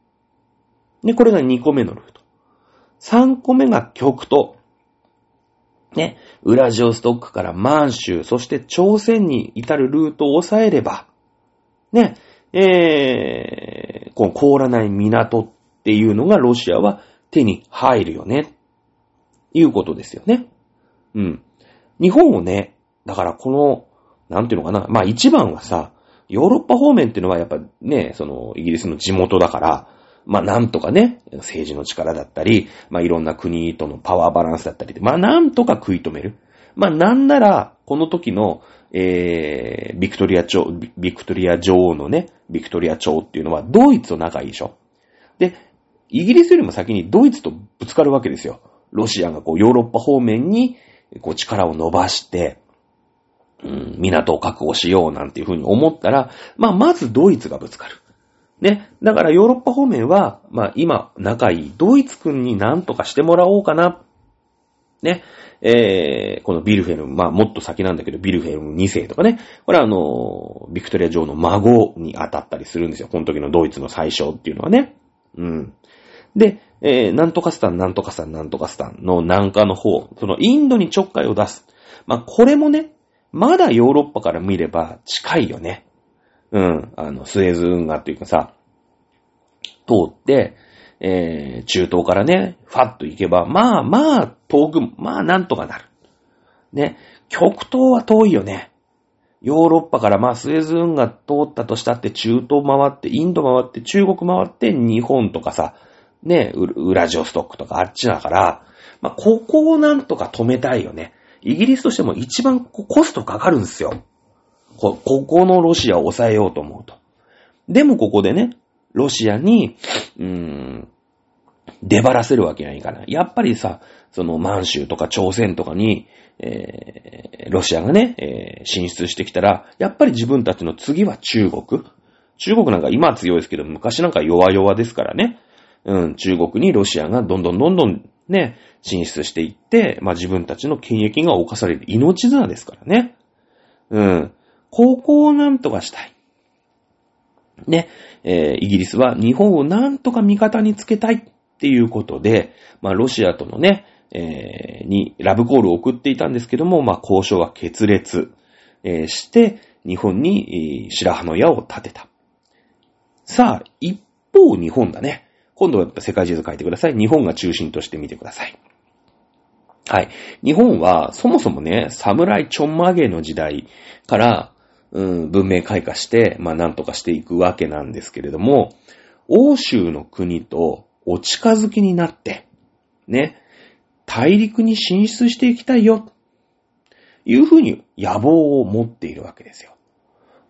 で、これが2個目のルート。3個目が極東。ね、ウラジオストックから満州、そして朝鮮に至るルートを抑えれば、ね、えー、この凍らない港っていうのがロシアは手に入るよね。いうことですよね。うん。日本をね、だからこの、なんていうのかな。まあ一番はさ、ヨーロッパ方面っていうのはやっぱね、そのイギリスの地元だから、まあなんとかね、政治の力だったり、まあいろんな国とのパワーバランスだったりで、まあなんとか食い止める。まあなんなら、この時の、えー、ビクトリア朝、ビクトリア女王のね、ビクトリア朝っていうのはドイツと仲いいでしょ。で、イギリスよりも先にドイツとぶつかるわけですよ。ロシアがこうヨーロッパ方面にこう力を伸ばして、うん、港を確保しようなんていうふうに思ったら、まあまずドイツがぶつかる。ね。だからヨーロッパ方面は、まあ今仲いいドイツ君に何とかしてもらおうかな。ね。えー、このビルフェルム、まあもっと先なんだけど、ビルフェルム2世とかね。これはあの、ビクトリア女王の孫に当たったりするんですよ。この時のドイツの最初っていうのはね。うん。で、えー、なんとかスタン、なんとかスタン、なんとかスタンの南下の方、そのインドにちょっかいを出す。まあこれもね、まだヨーロッパから見れば近いよね。うん。あの、スエズ運河っていうかさ、通って、えー、中東からね、ファッと行けば、まあまあ、遠く、まあなんとかなる。ね、極東は遠いよね。ヨーロッパからまあスエズ運河通ったとしたって中東回って、インド回って、中国回って日本とかさ、ね、ウラジオストックとかあっちだから、まあここをなんとか止めたいよね。イギリスとしても一番コストかかるんですよ。こ、ここのロシアを抑えようと思うと。でもここでね、ロシアに、うーん、出張らせるわけにはいかない。やっぱりさ、その満州とか朝鮮とかに、えー、ロシアがね、えー、進出してきたら、やっぱり自分たちの次は中国。中国なんか今は強いですけど、昔なんか弱々ですからね。うん、中国にロシアがどんどんどんどんね、進出していって、まあ自分たちの権益が侵される命綱ですからね。うん。ここをなんとかしたい。ね、えーイギリスは日本をなんとか味方につけたいっていうことで、まあロシアとのね、えーにラブコールを送っていたんですけども、まあ交渉は決裂、えーして、日本に、白羽の矢を立てた。さあ、一方日本だね。今度は世界地図書いてください。日本が中心として見てください。はい。日本は、そもそもね、侍ちょんまげの時代から、うん、文明開化して、まあなんとかしていくわけなんですけれども、欧州の国とお近づきになって、ね、大陸に進出していきたいよ、いうふうに野望を持っているわけですよ。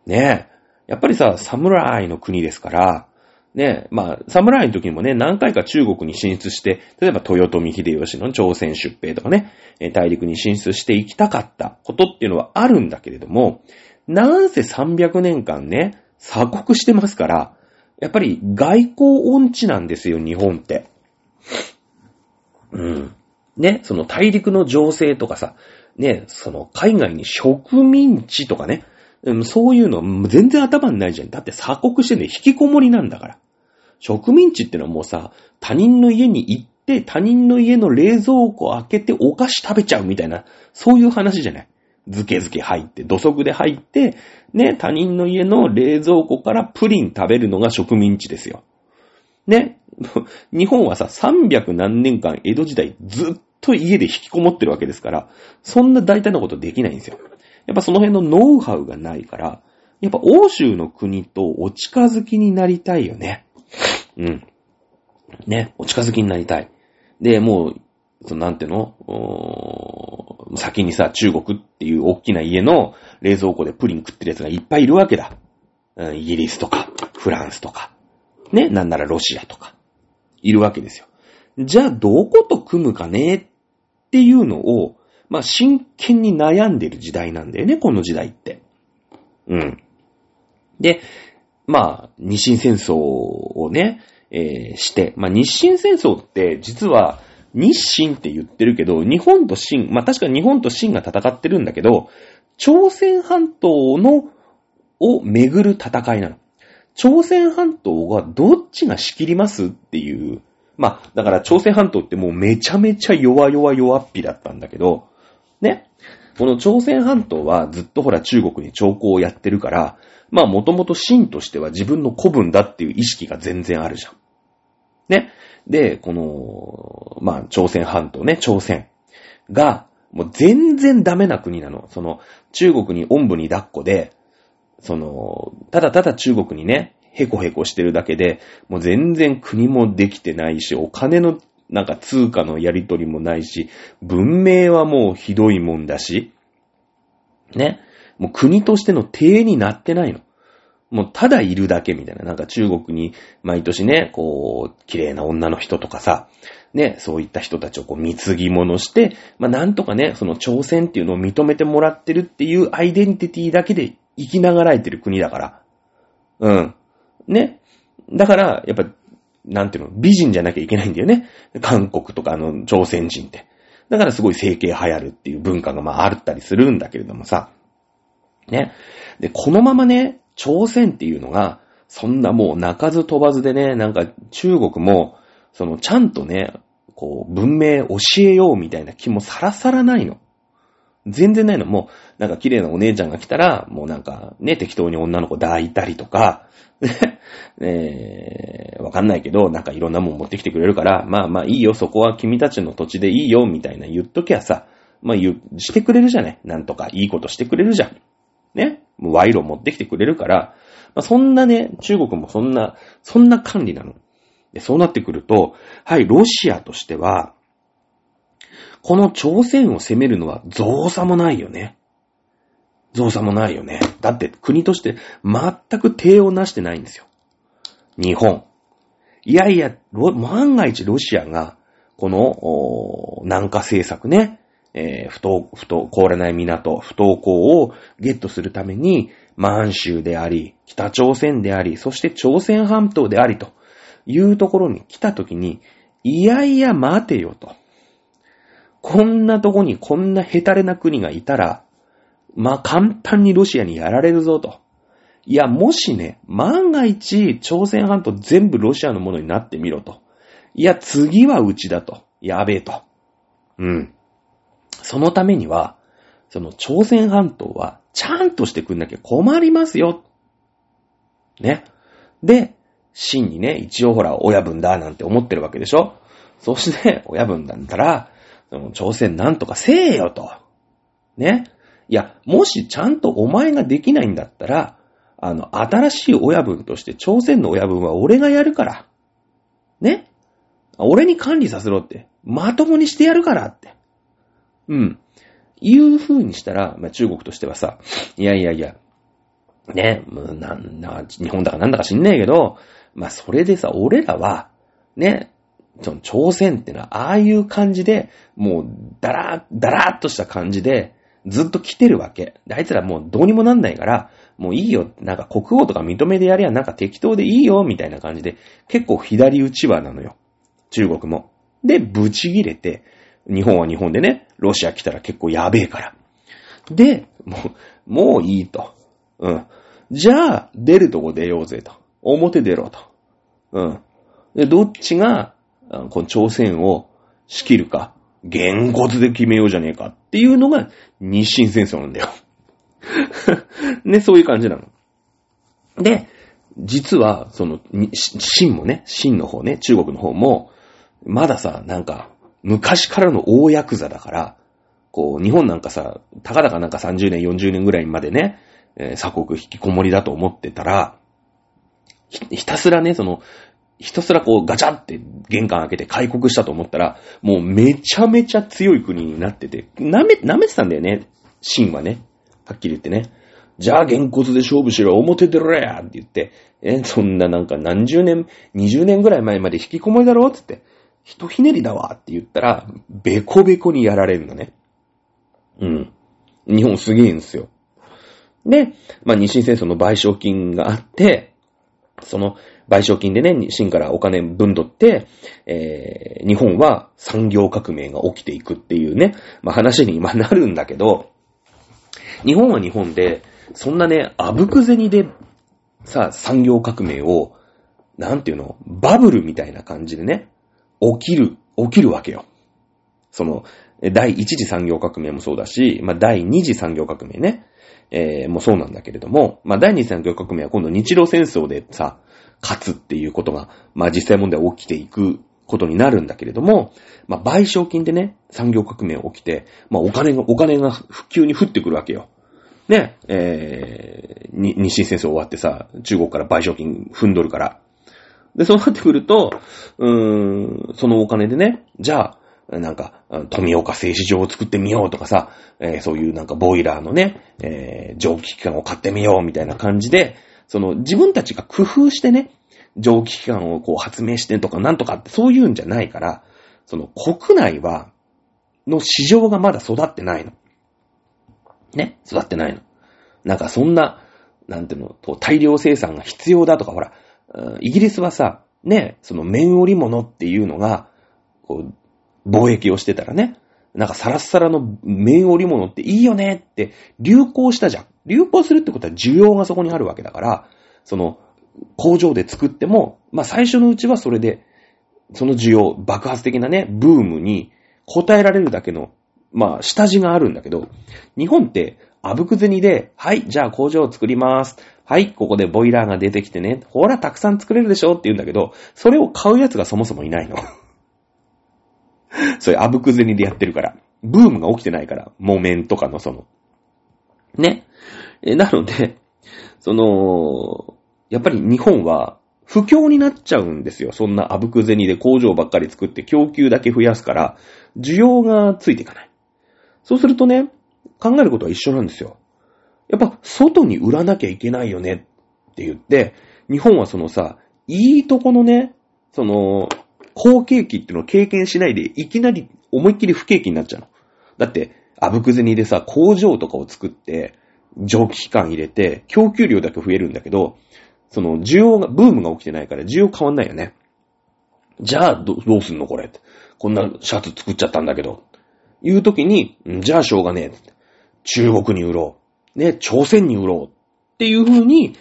ねえ。やっぱりさ、侍の国ですから、ねえ、まあ、侍の時もね、何回か中国に進出して、例えば豊臣秀吉の朝鮮出兵とかね、大陸に進出していきたかったことっていうのはあるんだけれども、なんせ300年間ね、鎖国してますから、やっぱり外交音痴なんですよ、日本って。うん。ね、その大陸の情勢とかさ、ね、その海外に植民地とかね、うんそういうの全然頭にないじゃん。だって鎖国してんで引きこもりなんだから。植民地ってのはもうさ、他人の家に行って、他人の家の冷蔵庫開けてお菓子食べちゃうみたいな、そういう話じゃない。ずけずけ入って、土足で入って、ね、他人の家の冷蔵庫からプリン食べるのが植民地ですよ。ね。日本はさ、300何年間江戸時代ずっと家で引きこもってるわけですから、そんな大体のことできないんですよ。やっぱその辺のノウハウがないから、やっぱ欧州の国とお近づきになりたいよね。うん。ね、お近づきになりたい。で、もう、そのなんていうの？先にさ、中国っていう大きな家の冷蔵庫でプリン食ってる奴がいっぱいいるわけだ。うんイギリスとか、フランスとか、ね、なんならロシアとか、いるわけですよ。じゃあ、どこと組むかねっていうのを、まあ、真剣に悩んでる時代なんだよね、この時代って。うん。で、まあ、日清戦争をね、えーして、まあ、日清戦争って実は日清って言ってるけど、日本と清、まあ、確かに日本と清が戦ってるんだけど、朝鮮半島の、を巡る戦いなの。朝鮮半島はどっちが仕切りますっていう、まあ、だから朝鮮半島ってもうめちゃめちゃ弱々弱っぴだったんだけど、ね。この朝鮮半島はずっとほら中国に兆候をやってるから、まあもともと清としては自分の古文だっていう意識が全然あるじゃん。ね。で、この、まあ朝鮮半島ね、朝鮮が、もう全然ダメな国なの。その、中国におんぶに抱っこで、その、ただただ中国にね、へこへこしてるだけで、もう全然国もできてないし、お金のなんか通貨のやり取りもないし、文明はもうひどいもんだし、ね。もう国としての体になってないの。もうただいるだけみたいな。なんか中国に毎年ね、こう、綺麗な女の人とかさ、ね、そういった人たちをこう貢ぎ物して、まあなんとかね、その朝鮮っていうのを認めてもらってるっていうアイデンティティだけで生きながらえてる国だから。うん。ね。だから、やっぱ、なんていうの、美人じゃなきゃいけないんだよね。韓国とかあの、朝鮮人って。だからすごい整形流行るっていう文化がまああったりするんだけれどもさ。ね。で、このままね、朝鮮っていうのが、そんなもう鳴かず飛ばずでね、なんか中国も、そのちゃんとね、こう、文明教えようみたいな気もさらさらないの。全然ないの。もう、なんか綺麗なお姉ちゃんが来たら、もうなんかね、適当に女の子抱いたりとか、えー、わかんないけど、なんかいろんなもん持ってきてくれるから、まあまあいいよ、そこは君たちの土地でいいよ、みたいな言っときゃさ、まあ言、してくれるじゃない？なんとかいいことしてくれるじゃん。ね？もう賄賂持ってきてくれるから、まあそんなね、中国もそんな、そんな管理なの。で、そうなってくると、はい、ロシアとしては、この朝鮮を攻めるのは造作もないよね。造作もないよね。だって国として全く手をなしてないんですよ。日本。いやいや、万が一ロシアが、この、南下政策ね、えー不当、不当、凍らない港、不当港をゲットするために、満州であり、北朝鮮であり、そして朝鮮半島でありというところに来たときに、いやいや待てよと。こんなとこにこんなヘタレな国がいたら、まあ簡単にロシアにやられるぞと。いや、もしね、万が一、朝鮮半島全部ロシアのものになってみろと。いや、次はうちだと。やべえと。うん。そのためには、その朝鮮半島はちゃんとしてくんなきゃ困りますよ。ね。で、真にね、一応ほら、親分だなんて思ってるわけでしょそして、親分だったら、その朝鮮なんとかせえよと。ね。いや、もしちゃんとお前ができないんだったら、あの、新しい親分として朝鮮の親分は俺がやるから。ね？俺に管理させろって。まともにしてやるからって。うん。いう風にしたら、まあ、中国としてはさ、いやいやいや、ね、もうなんだ、日本だかなんだか知んねえけど、まあ、それでさ、俺らは、ね、その朝鮮ってのは、ああいう感じで、もう、だら、だらーっとした感じで、ずっと来てるわけ。あいつらもうどうにもなんないから、もういいよ。なんか国王とか認めでやりゃなんか適当でいいよ、みたいな感じで、結構左打ちはなのよ。中国も。で、ブチ切れて、日本は日本でね、ロシア来たら結構やべえから。で、もう、もういいと。うん。じゃあ、出るとこ出ようぜと。表出ろと。うん。で、どっちが、この朝鮮を仕切るか、言骨で決めようじゃねえかっていうのが日清戦争なんだよ。ね、そういう感じなの。で、実は、その、清もね、清の方ね、中国の方も、まださ、なんか、昔からの大ヤクザだから、こう、日本なんかさ、たかだかなんか30年、40年ぐらいまでね、えー、鎖国引きこもりだと思ってたら、ひ、ひたすらね、その、ひたすらこうガチャって玄関開けて開国したと思ったら、もうめちゃめちゃ強い国になってて、舐め、舐めてたんだよね。秦はね。はっきり言ってね。じゃあ、原骨で勝負しろ、表出ろやって言って、え、そんななんか何十年、二十年ぐらい前まで引きこもりだろって言って、ひとひねりだわって言ったら、ベコベコにやられるのね。うん。日本すげえんですよ。で、まあ、日清戦争の賠償金があって、その賠償金でね、清からお金分取って、えー、日本は産業革命が起きていくっていうね、まあ、話に今なるんだけど、日本は日本で、そんなね、あぶく銭で、さ、産業革命を、なんていうの、バブルみたいな感じでね、起きる、起きるわけよ。その、第一次産業革命もそうだし、まあ、第二次産業革命ね、えー、もうそうなんだけれども、まあ、第二次産業革命は今度日露戦争でさ、勝つっていうことが、まあ、実際問題起きていくことになるんだけれども、まあ、賠償金でね、産業革命起きて、まあ、お金が、お金が普及に降ってくるわけよ。ね、えー、日清戦争終わってさ、中国から賠償金踏んどるから。で、そうなってくると、うーん、そのお金でね、じゃあ、なんか、富岡製糸場を作ってみようとかさ、えー、そういうなんかボイラーのね、えー、蒸気機関を買ってみようみたいな感じで、その自分たちが工夫してね、蒸気機関をこう発明してとかなんとかってそういうんじゃないから、その国内は、の市場がまだ育ってないの。ね、育ってないの。なんかそんな、なんていうの、大量生産が必要だとか、ほら、イギリスはさ、ね、その綿織物っていうのが、こう、貿易をしてたらね、なんかサラッサラの綿織物っていいよねって流行したじゃん。流行するってことは需要がそこにあるわけだから、その工場で作っても、まあ最初のうちはそれで、その需要、爆発的なね、ブームに応えられるだけのまあ、下地があるんだけど、日本って、あぶく銭で、はい、じゃあ工場を作ります。はい、ここでボイラーが出てきてね。ほら、たくさん作れるでしょって言うんだけど、それを買うやつがそもそもいないの。それ、あぶく銭でやってるから。ブームが起きてないから。木綿とかのその。ね。え、なので、その、やっぱり日本は不況になっちゃうんですよ。そんなあぶく銭で工場ばっかり作って供給だけ増やすから、需要がついていかない。そうするとね、考えることは一緒なんですよ。やっぱ、外に売らなきゃいけないよねって言って、日本はそのさ、いいとこのね、その、好景気ってのを経験しないで、いきなり思いっきり不景気になっちゃうの。だって、あぶく銭でさ、工場とかを作って、蒸気機関入れて、供給量だけ増えるんだけど、その、需要が、ブームが起きてないから需要変わんないよね。じゃあ、ど、どうすんのこれ。こんなシャツ作っちゃったんだけど。いう時に、じゃあしょうがねえ。中国に売ろう。ね、朝鮮に売ろう。っていう風に、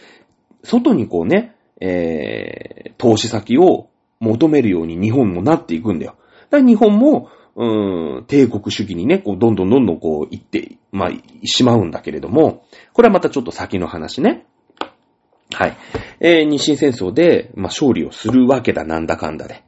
外にこうね、えー、投資先を求めるように日本もなっていくんだよ。だから日本も、うーん、帝国主義にね、こう、どんどんどんどんこう、行って、まあ、しまうんだけれども、これはまたちょっと先の話ね。はい。えー、日清戦争で、まあ、勝利をするわけだ、なんだかんだで。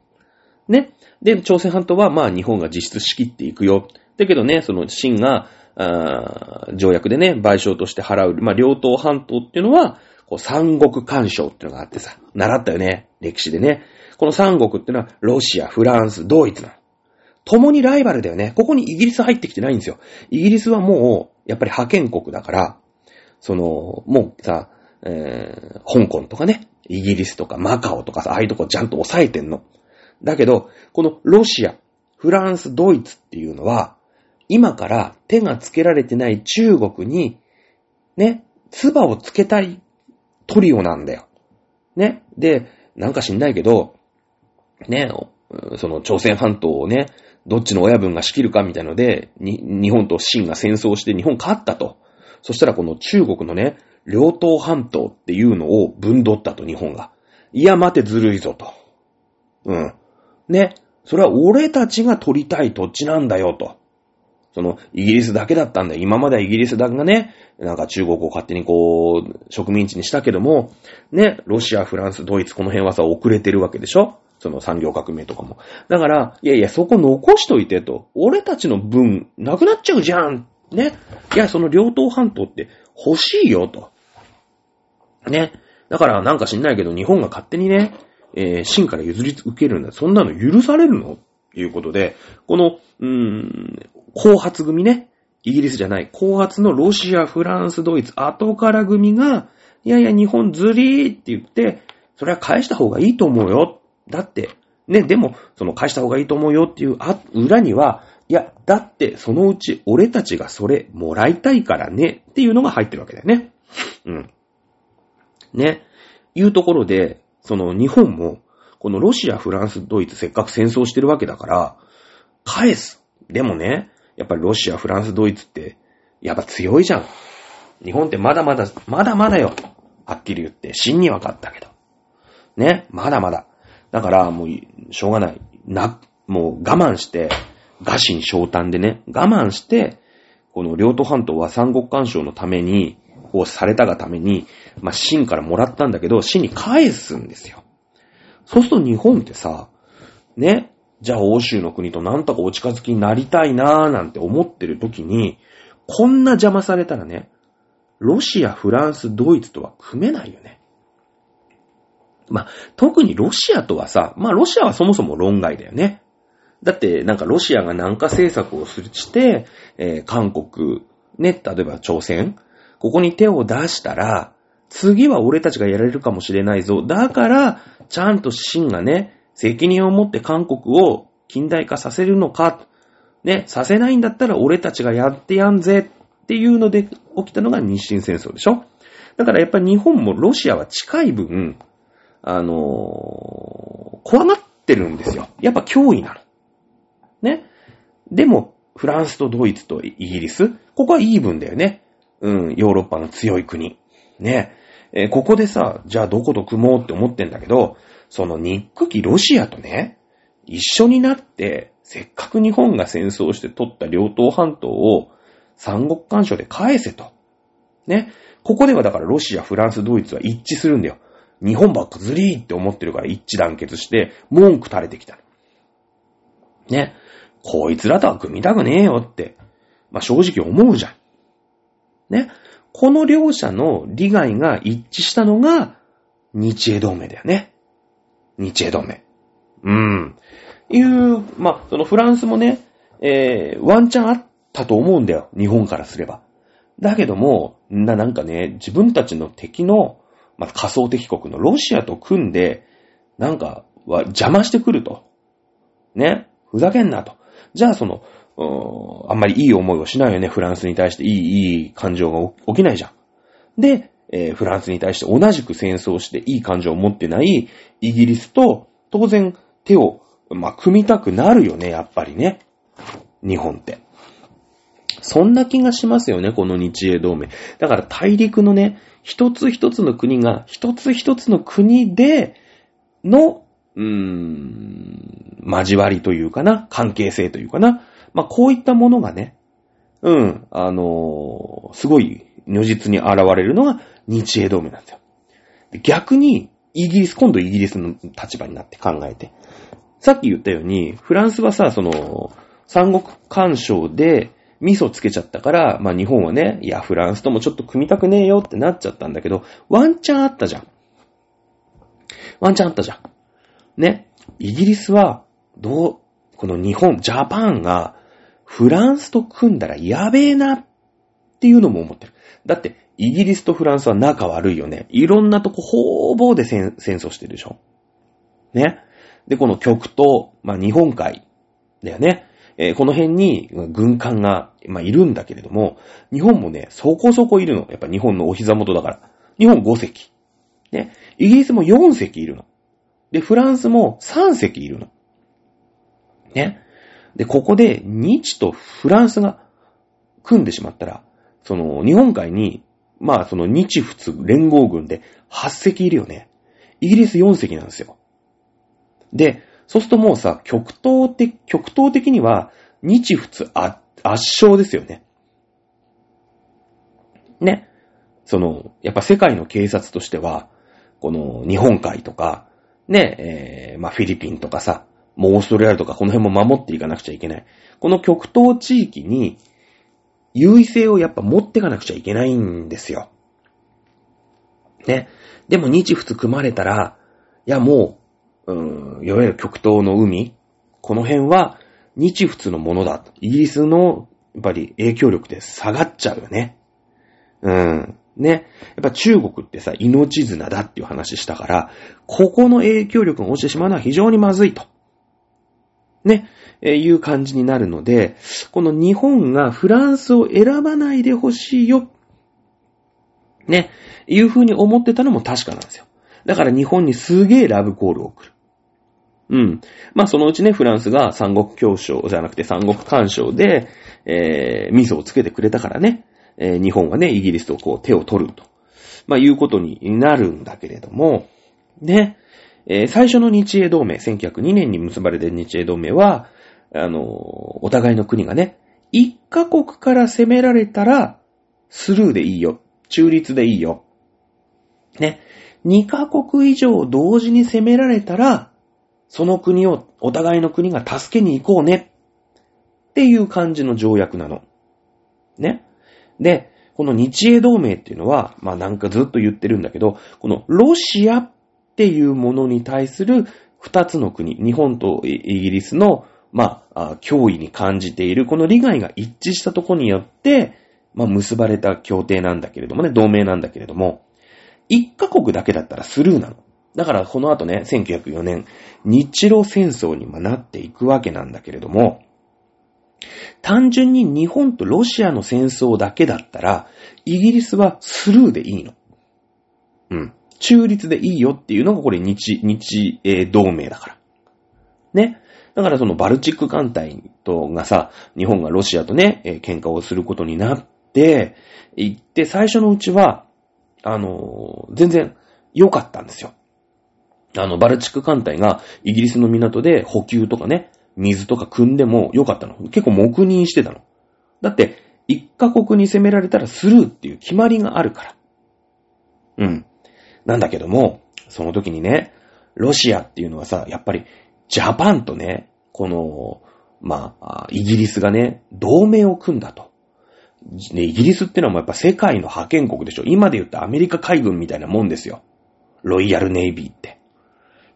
ね。で、朝鮮半島は、まあ、日本が実質仕切っていくよ。だけどね、その、清が、あ条約でね、賠償として払う、まあ、両党半島っていうのは、こう、三国干渉っていうのがあってさ、習ったよね、歴史でね。この三国ってのは、ロシア、フランス、ドイツなの。共にライバルだよね。ここにイギリス入ってきてないんですよ。イギリスはもう、やっぱり派遣国だから、その、もうさ、えー、香港とかね、イギリスとかマカオとかさ、ああいうとこちゃんと抑えてんの。だけど、このロシア、フランス、ドイツっていうのは、今から手がつけられてない中国に、ね、唾をつけたいトリオなんだよ。ね。で、なんか知んないけど、ね、その朝鮮半島をね、どっちの親分が仕切るかみたいので、日本と清が戦争して日本勝ったと。そしたらこの中国のね、両党半島っていうのを分取ったと、日本が。いや、待てずるいぞと。うん。ね。それは俺たちが取りたい土地なんだよと。その、イギリスだけだったんだよ。今まではイギリスだけがね、なんか中国を勝手にこう、植民地にしたけども、ね、ロシア、フランス、ドイツ、この辺はさ、遅れてるわけでしょ？その産業革命とかも。だから、いやいや、そこ残しといてと。俺たちの分、なくなっちゃうじゃん。ね？いや、その両党半島って欲しいよと。ね？だからなんか知んないけど、日本が勝手にね、えー、真から譲り受けるんだ。そんなの許されるの？ということで、この、うーん、後発組ね。イギリスじゃない。後発のロシア、フランス、ドイツ、後から組が、いやいや、日本ずりーって言って、それは返した方がいいと思うよ。だって、ね、でも、その返した方がいいと思うよっていう、あ、裏には、いや、だって、そのうち俺たちがそれもらいたいからね、っていうのが入ってるわけだよね。うん。ね。いうところで、その日本も、このロシア、フランス、ドイツせっかく戦争してるわけだから、返す。でもね、やっぱりロシア、フランス、ドイツって、やっぱ強いじゃん。日本ってまだまだ、まだまだよ。はっきり言って、真に分かったけど。ね、まだまだ。だからもう、しょうがない。な、もう我慢して、餓心昇胆でね、我慢して、この両都半島は三国干渉のために、をされたがために、まあ、秦からもらったんだけど、秦に返すんですよ。そうすると日本ってさ、ね、じゃあ欧州の国となんとかお近づきになりたいなーなんて思ってる時に、こんな邪魔されたらね、ロシア、フランス、ドイツとは組めないよね。まあ、特にロシアとはさ、まあロシアはそもそも論外だよね。だって、なんかロシアが南下政策をして、えー、韓国、ね、例えば朝鮮、ここに手を出したら、次は俺たちがやられるかもしれないぞ。だから、ちゃんと秦がね、責任を持って韓国を近代化させるのか、ね、させないんだったら俺たちがやってやんぜっていうので起きたのが日清戦争でしょだからやっぱり日本もロシアは近い分、あのー、怖がってるんですよ。やっぱ脅威なの。ね。でも、フランスとドイツとイギリス、ここはイーブンだよね。うん、ヨーロッパの強い国。ね。えー、ここでさ、じゃあどこと組もうって思ってんだけど、その憎きロシアとね、一緒になって、せっかく日本が戦争して取った両党半島を三国干渉で返せと。ね。ここではだからロシア、フランス、ドイツは一致するんだよ。日本ばっかずりーって思ってるから一致団結して文句垂れてきた。ね。こいつらとは組みたくねえよって、まあ、正直思うじゃん。ね。この両者の利害が一致したのが、日英同盟だよね。日英同盟。うん。いう、まあ、そのフランスもね、えー、ワンチャンあったと思うんだよ。日本からすれば。だけども、な、なんかね、自分たちの敵の、まあ、仮想敵国のロシアと組んで、なんか、は邪魔してくると。ね。ふざけんなと。じゃあその、あんまりいい思いをしないよね。フランスに対していい、いい感情が起きないじゃん。で、えー、フランスに対して同じく戦争していい感情を持ってないイギリスと当然手を、まあ、組みたくなるよね、やっぱりね。日本って。そんな気がしますよね、この日英同盟。だから大陸のね、一つ一つの国が、一つ一つの国での、うーん、交わりというかな、関係性というかな。まあ、こういったものがね、うん、あのーすごい如実に現れるのが日英同盟なんですよ。逆に、イギリス、今度イギリスの立場になって考えて。さっき言ったように、フランスはさ、その、三国干渉で味噌つけちゃったから、まあ日本はね、いや、フランスともちょっと組みたくねえよってなっちゃったんだけど、ワンチャンあったじゃん。ワンチャンあったじゃん。ね。イギリスは、どう、この日本、ジャパンが、フランスと組んだらやべえなっていうのも思ってる。だって、イギリスとフランスは仲悪いよね。いろんなとこ方々で戦戦争してるでしょ。ね。で、この極東、まあ日本海だよね。えーこの辺に軍艦が、まあいるんだけれども、日本もね、そこそこいるの。やっぱ日本のお膝元だから。日本5隻。ね。イギリスも4隻いるの。で、フランスも3隻いるの。ね。で、ここで日とフランスが組んでしまったら、その日本海に、まあその日仏連合軍で8隻いるよね。イギリス4隻なんですよ。で、そうするともうさ、極東的、極東的には日仏圧勝ですよね。ね。その、やっぱ世界の警察としては、この日本海とか、ね、えー、まあフィリピンとかさ、もうオーストラリアとかこの辺も守っていかなくちゃいけない。この極東地域に優位性をやっぱ持ってかなくちゃいけないんですよ。ね。でも日仏組まれたら、いやもう、うーん、いわゆる極東の海、この辺は日仏のものだ。イギリスの、やっぱり影響力で下がっちゃうよね。うん。ね。やっぱ中国ってさ、命綱だっていう話したから、ここの影響力が落ちてしまうのは非常にまずいと。ね。えーいう感じになるので、この日本がフランスを選ばないでほしいよ。ね。いう風に思ってたのも確かなんですよ。だから日本にすげえラブコールを送る。うん。まあそのうちね、フランスが三国協商じゃなくて三国干渉で、えー、味噌をつけてくれたからね、えー日本はね、イギリスとこう手を取ると。まあいうことになるんだけれども、ね、えー最初の日英同盟、1902年に結ばれた日英同盟は、あのお互いの国がね、一カ国から攻められたら、スルーでいいよ。中立でいいよ。ね。二カ国以上同時に攻められたら、その国を、お互いの国が助けに行こうね。っていう感じの条約なの。ね。で、この日英同盟っていうのは、まあなんかずっと言ってるんだけど、このロシアっていうものに対する二つの国、日本とイギリスの、まあ、脅威に感じている、この利害が一致したところによって、まあ結ばれた協定なんだけれどもね、同盟なんだけれども、一カ国だけだったらスルーなの。だからこの後ね、1904年、日露戦争にまあなっていくわけなんだけれども、単純に日本とロシアの戦争だけだったら、イギリスはスルーでいいの。うん。中立でいいよっていうのがこれ日、日英同盟だから。ね。だからそのバルチック艦隊とがさ、日本がロシアとね、えー喧嘩をすることになって、行って最初のうちは、あのー全然良かったんですよ。あの、バルチック艦隊がイギリスの港で補給とかね、水とか汲んでも良かったの。結構黙認してたの。だって、一カ国に攻められたらスルーっていう決まりがあるから。うん。なんだけども、その時にね、ロシアっていうのはさ、やっぱり、ジャパンとね、この、まあ、イギリスがね、同盟を組んだと。ね、イギリスってのはもうやっぱ世界の覇権国でしょ。今で言ったアメリカ海軍みたいなもんですよ。ロイヤルネイビーって。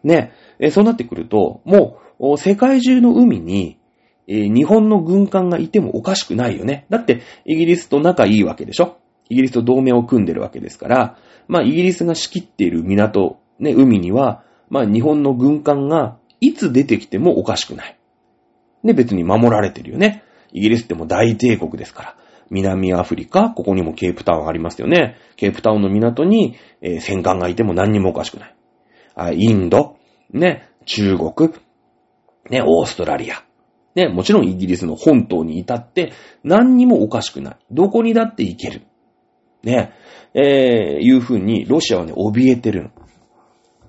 ね、えそうなってくると、もう、世界中の海に、えー日本の軍艦がいてもおかしくないよね。だって、イギリスと仲いいわけでしょイギリスと同盟を組んでるわけですから、まあ、イギリスが仕切っている港、ね、海には、まあ、日本の軍艦がいつ出てきてもおかしくない。ね、別に守られてるよね。イギリスってもう大帝国ですから。南アフリカ、ここにもケープタウンありますよね。ケープタウンの港に、えー戦艦がいても何にもおかしくない。あインド、ね、中国、ね、オーストラリア、ね、もちろんイギリスの本島に至って何にもおかしくない。どこにだって行ける。ね、えー、いうふうにロシアはね、怯えてるの。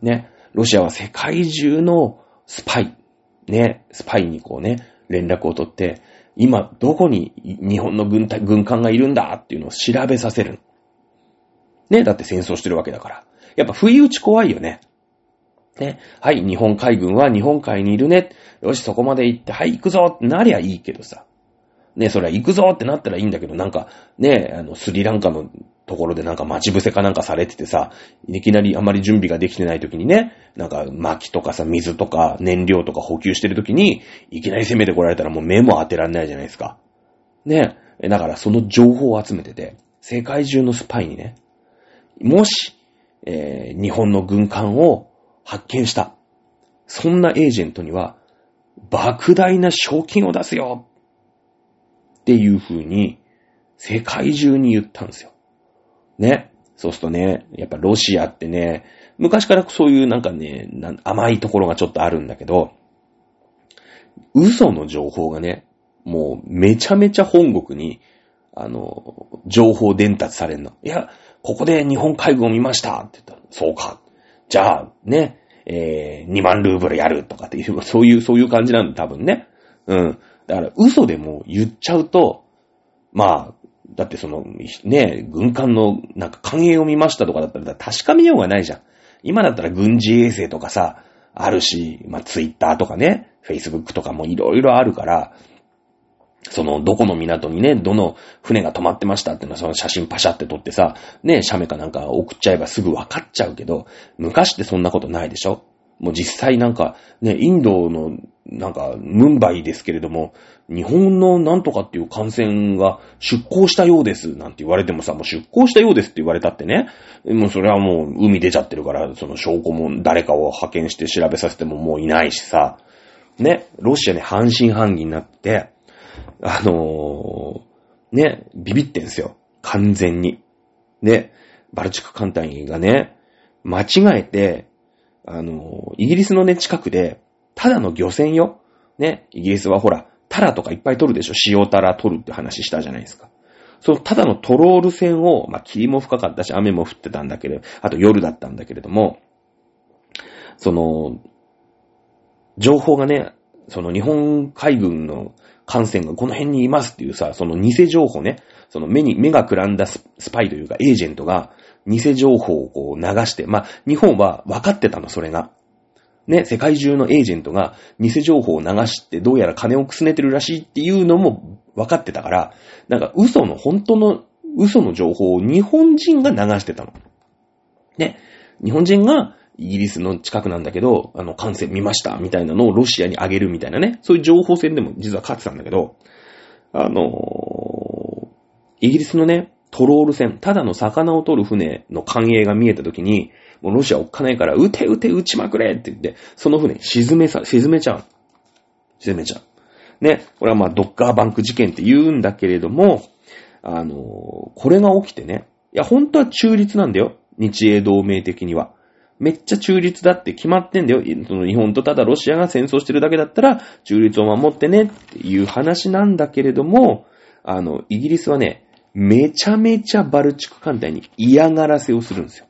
ね、ロシアは世界中のスパイ、ね、スパイにこうね、連絡を取って、今どこに日本の軍隊、軍艦がいるんだっていうのを調べさせる。ね、だって戦争してるわけだから。やっぱ不意打ち怖いよね。ね、はい、日本海軍は日本海にいるね。よし、そこまで行って、はい、行くぞってなりゃいいけどさ。ね、それは行くぞってなったらいいんだけど、なんか、ね、あの、スリランカのところでなんか待ち伏せかなんかされててさ、いきなりあまり準備ができてない時にね、なんか薪とかさ、水とか燃料とか補給してる時に、いきなり攻めてこられたらもう目も当てられないじゃないですか。ね。だからその情報を集めてて、世界中のスパイにね、もし、えー、日本の軍艦を発見した。そんなエージェントには、莫大な賞金を出すよっていう風に、世界中に言ったんですよ。ね。そうするとね、やっぱロシアってね、昔からそういうなんかね、甘いところがちょっとあるんだけど、嘘の情報がね、もうめちゃめちゃ本国に、あの、情報伝達されるの。いや、ここで日本海軍を見ましたって言ったら、そうか。じゃあ、ね、えー、2万ルーブルやるとかっていう、そういう、そういう感じなんだ、多分ね。うん。だから、嘘でも言っちゃうと、まあ、だってその、ね、軍艦のなんか艦影を見ましたとかだったら確かめようがないじゃん。今だったら軍事衛星とかさ、あるし、まあ、ツイッターとかね、フェイスブックとかもいろいろあるから、その、どこの港にね、どの船が止まってましたっていうのは、その写真パシャって撮ってさ、ね、写メかなんか送っちゃえばすぐ分かっちゃうけど、昔ってそんなことないでしょ？もう実際なんか、ね、インドの、なんか、ムンバイですけれども、日本のなんとかっていう感染が出港したようです、なんて言われてもさ、もう出港したようですって言われたってね、もうそれはもう海出ちゃってるから、その証拠も誰かを派遣して調べさせてももういないしさ、ね、ロシアね、半信半疑になって、あのー、ね、ビビってんすよ。完全に。ね、バルチック艦隊がね、間違えて、あのー、イギリスのね、近くで、ただの漁船よ。ね、イギリスはほら、タラとかいっぱい取るでしょ。塩タラ取るって話したじゃないですか。そのただのトロール船を、まあ、霧も深かったし、雨も降ってたんだけど、あと夜だったんだけれども、その、情報がね、その日本海軍の艦船がこの辺にいますっていうさ、その偽情報ね、その目に、目がくらんだスパイというかエージェントが偽情報をこう流して、まあ、日本は分かってたの、それが。ね、世界中のエージェントが偽情報を流してどうやら金をくすねてるらしいっていうのも分かってたから、なんか嘘の、本当の嘘の情報を日本人が流してたの。ね、日本人がイギリスの近くなんだけど、あの、感染見ました、みたいなのをロシアにあげるみたいなね、そういう情報戦でも実は勝ってたんだけど、あのー、イギリスのね、トロール船、ただの魚を取る船の艦影が見えた時に、もうロシアおっかないから、撃て撃て撃ちまくれって言って、その船沈めさ、沈めちゃう。沈めちゃう。ね、これはまあドッカーバンク事件って言うんだけれども、あのー、これが起きてね、いや、本当は中立なんだよ。日英同盟的には。めっちゃ中立だって決まってんだよ。その日本とただロシアが戦争してるだけだったら、中立を守ってねっていう話なんだけれども、あの、イギリスはね、めちゃめちゃバルチク艦隊に嫌がらせをするんですよ。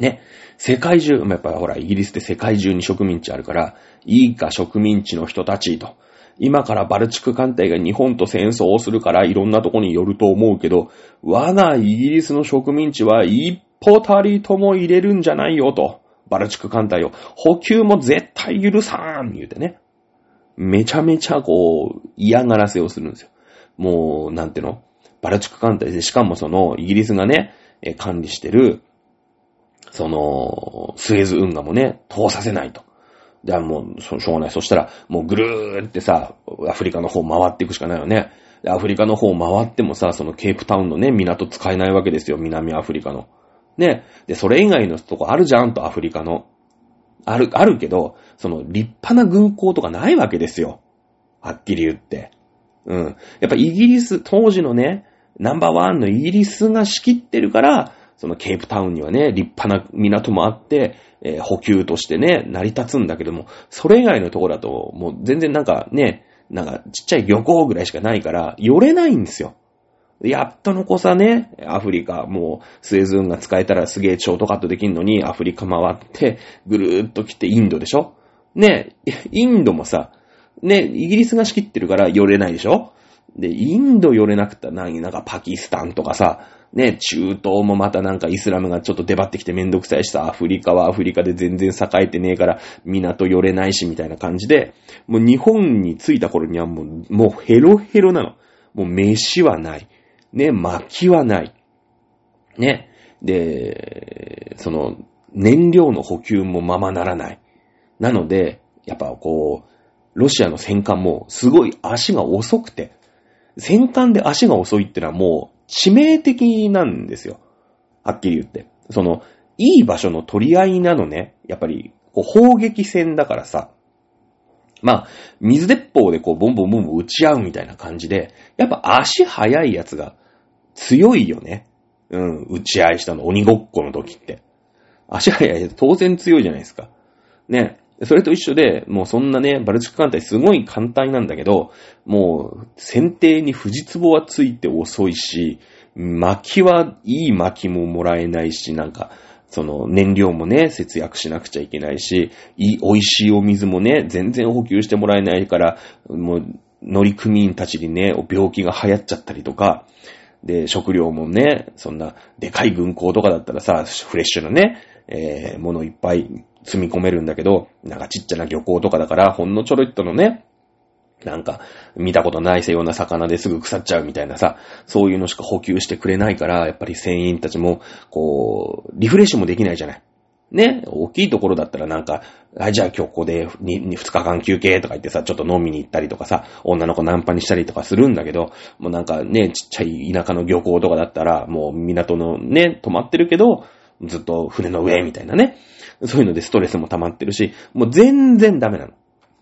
ね。世界中、やっぱほら、イギリスって世界中に植民地あるから、いいか植民地の人たちと。今からバルチク艦隊が日本と戦争をするからいろんなとこに寄ると思うけど、我がイギリスの植民地は一歩たりとも入れるんじゃないよと。バルチク艦隊を。補給も絶対許さん言うてね。めちゃめちゃこう、嫌がらせをするんですよ。もう、なんての？バルチク艦隊で、しかもその、イギリスがね、管理してる、その、スエズ運河もね、通させないと。で、もう、しょうがない。そしたら、もうぐるーってさ、アフリカの方回っていくしかないよね。アフリカの方回ってもさ、そのケープタウンのね、港使えないわけですよ。南アフリカの。ね。で、それ以外のとこあるじゃんと、アフリカの。ある、あるけど、その立派な軍港とかないわけですよ。はっきり言って。うん。やっぱイギリス、当時のね、ナンバーワンのイギリスが仕切ってるから、そのケープタウンにはね、立派な港もあって、えー、補給としてね、成り立つんだけども、それ以外のとこだと、もう全然なんかね、なんかちっちゃい漁港ぐらいしかないから、寄れないんですよ。やっとのこさね、アフリカ、もう、スエズ運が使えたらすげえショートカットできんのに、アフリカ回って、ぐるーっと来てインドでしょ？ね、インドもさ、ね、イギリスが仕切ってるから寄れないでしょ？で、インド寄れなくったら何、なんかパキスタンとかさ、ね、中東もまたなんかイスラムがちょっと出張ってきてめんどくさいしさ、アフリカはアフリカで全然栄えてねえから港寄れないしみたいな感じで、もう日本に着いた頃にはもう、もうヘロヘロなの。もう飯はない。ね、薪はない。ね。で、その、燃料の補給もままならない。なので、やっぱこう、ロシアの戦艦もすごい足が遅くて、戦艦で足が遅いってのはもう致命的なんですよ。はっきり言って。その、いい場所の取り合いなのね。やっぱり、こう砲撃戦だからさ。まあ、水鉄砲でこう、ボンボンボンボン撃ち合うみたいな感じで、やっぱ足速いやつが強いよね。うん、打ち合いしたの、鬼ごっこの時って。足速いやつ当然強いじゃないですか。ね。それと一緒で、もうそんなね、バルチック艦隊すごい簡単なんだけど、もう、船底に藤壺はついて遅いし、薪はいい薪ももらえないし、なんか、その燃料もね、節約しなくちゃいけないし、いい、美味しいお水もね、全然補給してもらえないから、もう、乗組員たちにね、病気が流行っちゃったりとか、で、食料もね、そんな、でかい軍港とかだったらさ、フレッシュなね、えー、ものいっぱい積み込めるんだけど、なんかちっちゃな漁港とかだから、ほんのちょろっとのね、なんか、見たことないせような魚ですぐ腐っちゃうみたいなさ、そういうのしか補給してくれないから、やっぱり船員たちも、こう、リフレッシュもできないじゃない。ね、大きいところだったらなんか、あ、じゃあ今日ここで 2, 2日間休憩とか言ってさ、ちょっと飲みに行ったりとかさ、女の子ナンパにしたりとかするんだけど、もうなんかね、ちっちゃい田舎の漁港とかだったら、もう港のね、止まってるけど、ずっと船の上みたいなね。そういうのでストレスも溜まってるし、もう全然ダメなの。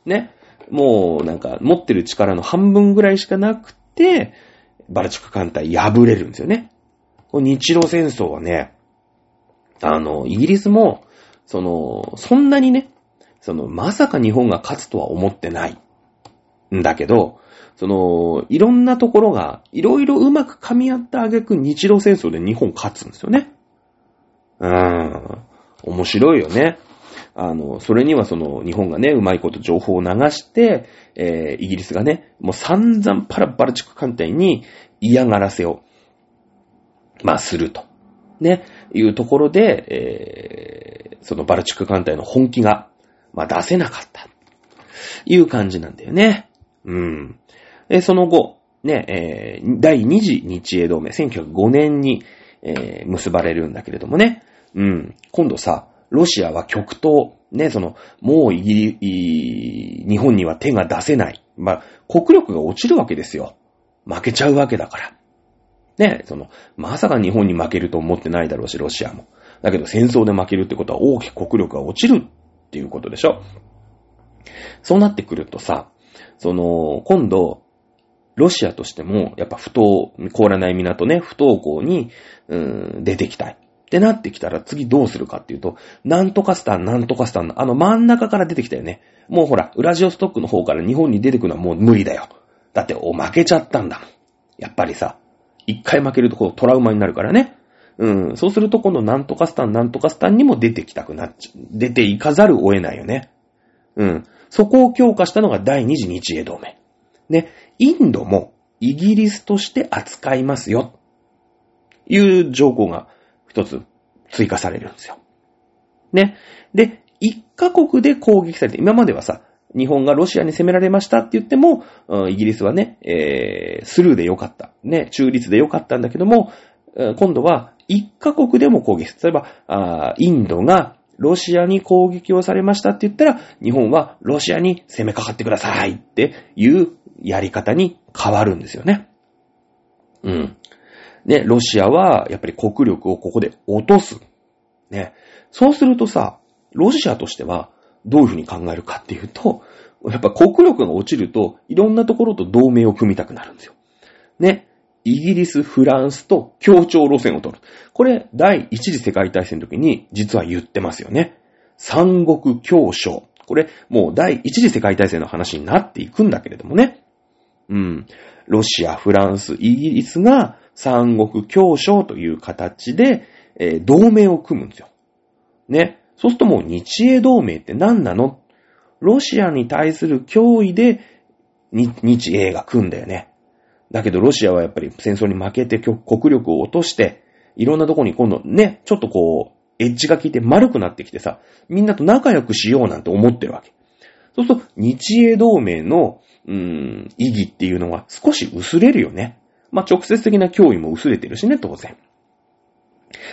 ね。もうなんか持ってる力の半分ぐらいしかなくて、バルチク艦隊破れるんですよね。日露戦争はね、あの、イギリスも、その、そんなにね、その、まさか日本が勝つとは思ってないんだけど、その、いろんなところが、いろいろうまく噛み合った挙句日露戦争で日本勝つんですよね。うーん。面白いよね。あの、それにはその、日本がね、うまいこと情報を流して、えー、イギリスがね、もう散々パラバルチック艦隊に嫌がらせを、まあ、すると。ね、いうところで、えー、そのバルチック艦隊の本気が、まあ、出せなかった。いう感じなんだよね。うん。で、その後、ね、えー、第二次日英同盟、1905年に、えー、結ばれるんだけれどもね。うん。今度さ、ロシアは極東、ね、その、もうイギリ、日本には手が出せない。まあ、国力が落ちるわけですよ。負けちゃうわけだから。ね、その、まさか日本に負けると思ってないだろうし、ロシアも。だけど戦争で負けるってことは大きく国力が落ちるっていうことでしょ。そうなってくるとさ、その、今度、ロシアとしても、やっぱ不当、凍らない港ね、不登校に、うん、出てきたい。ってなってきたら次どうするかっていうと、なんとかスタン、なんとかスタンの、あの真ん中から出てきたよね。もうほら、ウラジオストックの方から日本に出てくのはもう無理だよ。だって、お、負けちゃったんだもん。やっぱりさ、一回負けるとこうトラウマになるからね。うん。そうすると、このなんとかスタン、なんとかスタンにも出てきたくなっちゃ、出ていかざるを得ないよね。うん。そこを強化したのが第二次日英同盟。ね。インドもイギリスとして扱いますよ。いう条項が一つ追加されるんですよ。ね。で、一カ国で攻撃されて、今まではさ、日本がロシアに攻められましたって言っても、イギリスはね、えー、スルーでよかった。ね、中立でよかったんだけども、今度は一カ国でも攻撃。例えば、インドがロシアに攻撃をされましたって言ったら、日本はロシアに攻めかかってくださいっていうやり方に変わるんですよね。うん。で、ロシアはやっぱり国力をここで落とす。ね。そうするとさ、ロシアとしてはどういうふうに考えるかっていうと、やっぱ国力が落ちると、いろんなところと同盟を組みたくなるんですよ。ね。イギリス、フランスと協調路線を取る。これ、第一次世界大戦の時に実は言ってますよね。三国協商。これ、もう第一次世界大戦の話になっていくんだけれどもね。うん。ロシア、フランス、イギリスが三国協商という形で、えー、同盟を組むんですよ。ね。そうするともう日英同盟って何なの？ロシアに対する脅威で日英が組んだよね。だけどロシアはやっぱり戦争に負けて国力を落として、いろんなとこに今度ね、ちょっとこう、エッジが効いて丸くなってきてさ、みんなと仲良くしようなんて思ってるわけ。そうすると、日英同盟の、うーん、意義っていうのは少し薄れるよね。まあ、直接的な脅威も薄れてるしね、当然。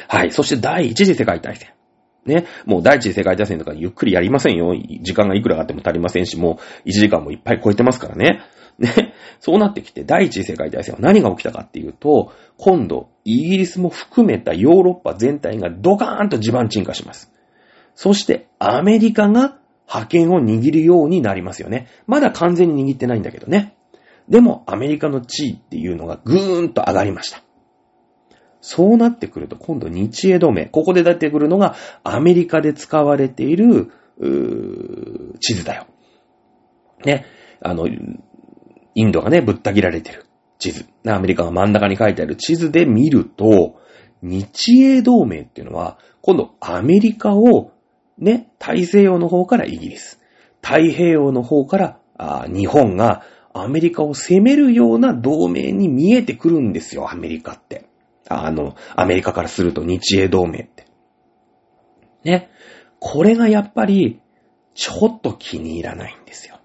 はい。そして第一次世界大戦。ね。もう第一次世界大戦とかゆっくりやりませんよ。時間がいくらあっても足りませんし、もう1時間もいっぱい超えてますからね。ね。そうなってきて、第一次世界大戦は何が起きたかっていうと、今度、イギリスも含めたヨーロッパ全体がドカーンと地盤沈下します。そして、アメリカが覇権を握るようになりますよね。まだ完全に握ってないんだけどね。でも、アメリカの地位っていうのがぐーんと上がりました。そうなってくると、今度日英同盟。ここで出てくるのが、アメリカで使われている、地図だよ。ね。あの、インドがね、ぶった切られてる地図。アメリカが真ん中に書いてある地図で見ると、日英同盟っていうのは、今度アメリカを、ね、大西洋の方からイギリス、太平洋の方から日本がアメリカを攻めるような同盟に見えてくるんですよ、アメリカって。あの、アメリカからすると日英同盟って。ね。これがやっぱり、ちょっと気に入らないんですよ。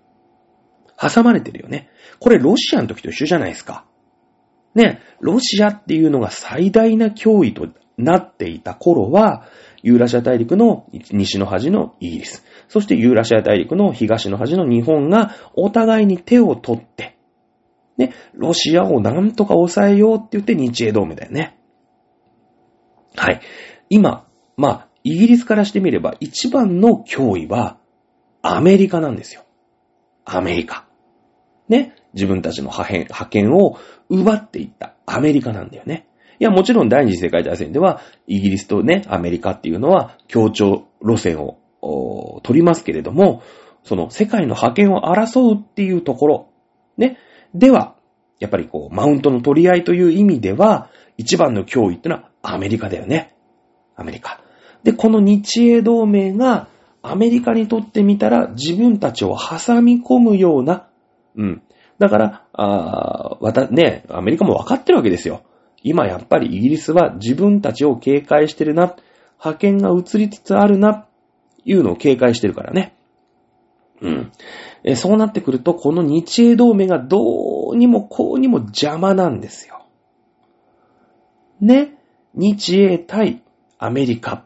挟まれてるよね。これロシアの時と一緒じゃないですか。ね、ロシアっていうのが最大な脅威となっていた頃は、ユーラシア大陸の西の端のイギリス、そしてユーラシア大陸の東の端の日本がお互いに手を取って、ね、ロシアをなんとか抑えようって言って日英同盟だよね。はい。今、まあ、イギリスからしてみれば一番の脅威はアメリカなんですよ。アメリカ。ね。自分たちの派遣派遣を奪っていったアメリカなんだよね。いや、もちろん第二次世界大戦では、イギリスとね、アメリカっていうのは協調路線を取りますけれども、その世界の覇権を争うっていうところ、ね。では、やっぱりこう、マウントの取り合いという意味では、一番の脅威ってのはアメリカだよね。アメリカ。で、この日英同盟がアメリカにとってみたら自分たちを挟み込むような、うん。だから、あわた、ね、アメリカも分かってるわけですよ。今やっぱりイギリスは自分たちを警戒してるな、派遣が移りつつあるな、いうのを警戒してるからね。うん。えそうなってくると、この日英同盟がどうにもこうにも邪魔なんですよ。ね。日英対アメリカっ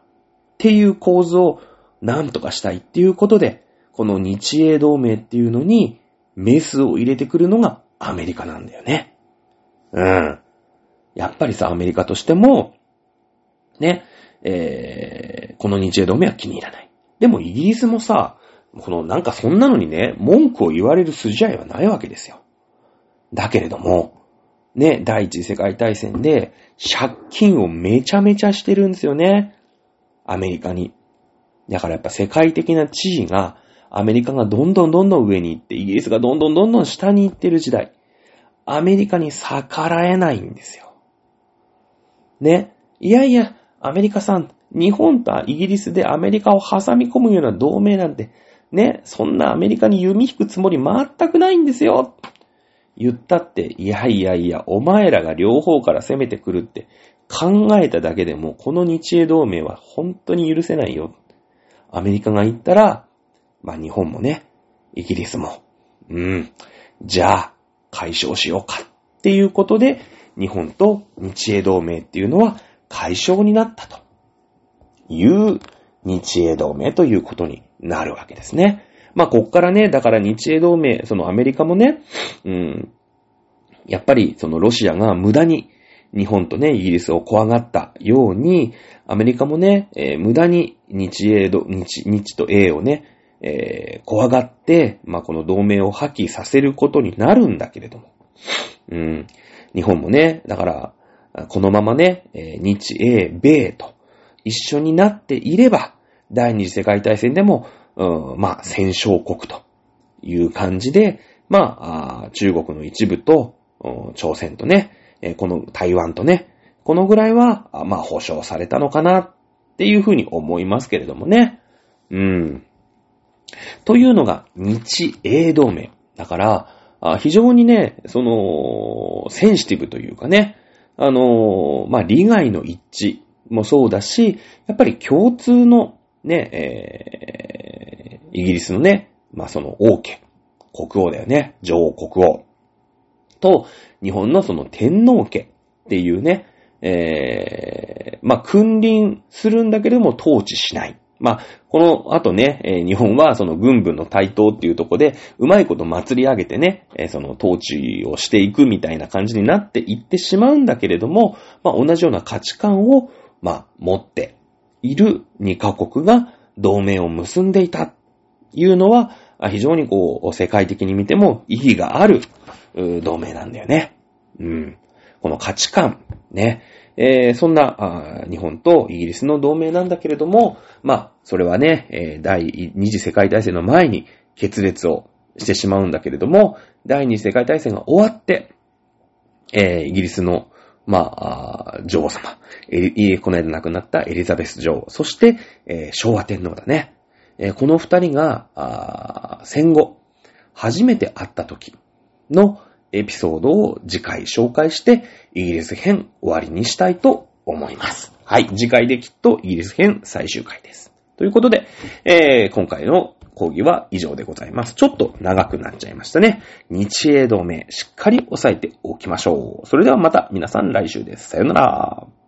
ていう構図をなんとかしたいっていうことで、この日英同盟っていうのにメスを入れてくるのがアメリカなんだよね。うん。やっぱりさ、アメリカとしても、ね、えー、この日英同盟は気に入らない。でもイギリスもさ、このなんかそんなのにね、文句を言われる筋合いはないわけですよ。だけれども、ね、第一次世界大戦で借金をめちゃめちゃしてるんですよね。アメリカに。だからやっぱ世界的な地位が、アメリカがどんどんどんどん上に行って、イギリスがどんどんどんどん下に行ってる時代、アメリカに逆らえないんですよ。ね。いやいや、アメリカさん、日本とイギリスでアメリカを挟み込むような同盟なんて、ね、そんなアメリカに弓引くつもり全くないんですよ。言ったって、いやいやいや、お前らが両方から攻めてくるって考えただけでも、この日英同盟は本当に許せないよ。アメリカが言ったら、まあ日本もね、イギリスも、うん、じゃあ解消しようかっていうことで、日本と日英同盟っていうのは解消になったという日英同盟ということになるわけですね。まあこっからね、だから日英同盟、そのアメリカもね、うん、やっぱりそのロシアが無駄に日本とね、イギリスを怖がったように、アメリカもね、えー、無駄に日英度、日、日と英をね、えー、怖がって、まあ、この同盟を破棄させることになるんだけれども。うん。日本もね、だから、このままねえ、日英米と一緒になっていれば、第二次世界大戦でも、うん、まあ、戦勝国という感じで、まあ、中国の一部と、朝鮮とね、この台湾とね、このぐらいは、まあ、保障されたのかなっていうふうに思いますけれどもね。うん。というのが、日英同盟。だから、非常にね、その、センシティブというかね、あの、まあ、利害の一致もそうだし、やっぱり共通のね、えー、イギリスのね、まあ、その王家、国王だよね、女王国王と、日本のその天皇家っていうね、えー、まあ、君臨するんだけれども統治しない。まあ、この後ね、えー、日本はその軍部の台頭っていうとこで、うまいこと祭り上げてね、えー、その統治をしていくみたいな感じになっていってしまうんだけれども、まあ、同じような価値観を、まあ、持っている2カ国が同盟を結んでいたというのは、非常にこう、世界的に見ても意義がある同盟なんだよね。うん。この価値観、ね。えー、そんな日本とイギリスの同盟なんだけれども、まあ、それはね、えー、第二次世界大戦の前に決裂をしてしまうんだけれども、第二次世界大戦が終わって、えー、イギリスの、まあ、女王様、えこの間亡くなったエリザベス女王、そして、えー、昭和天皇だね。えー、この二人が、戦後、初めて会った時のエピソードを次回紹介して、イギリス編終わりにしたいと思います。はい。次回できっとイギリス編最終回です。ということで、えー、今回の講義は以上でございます。ちょっと長くなっちゃいましたね。日英同盟、しっかり押さえておきましょう。それではまた皆さん来週です。さよなら。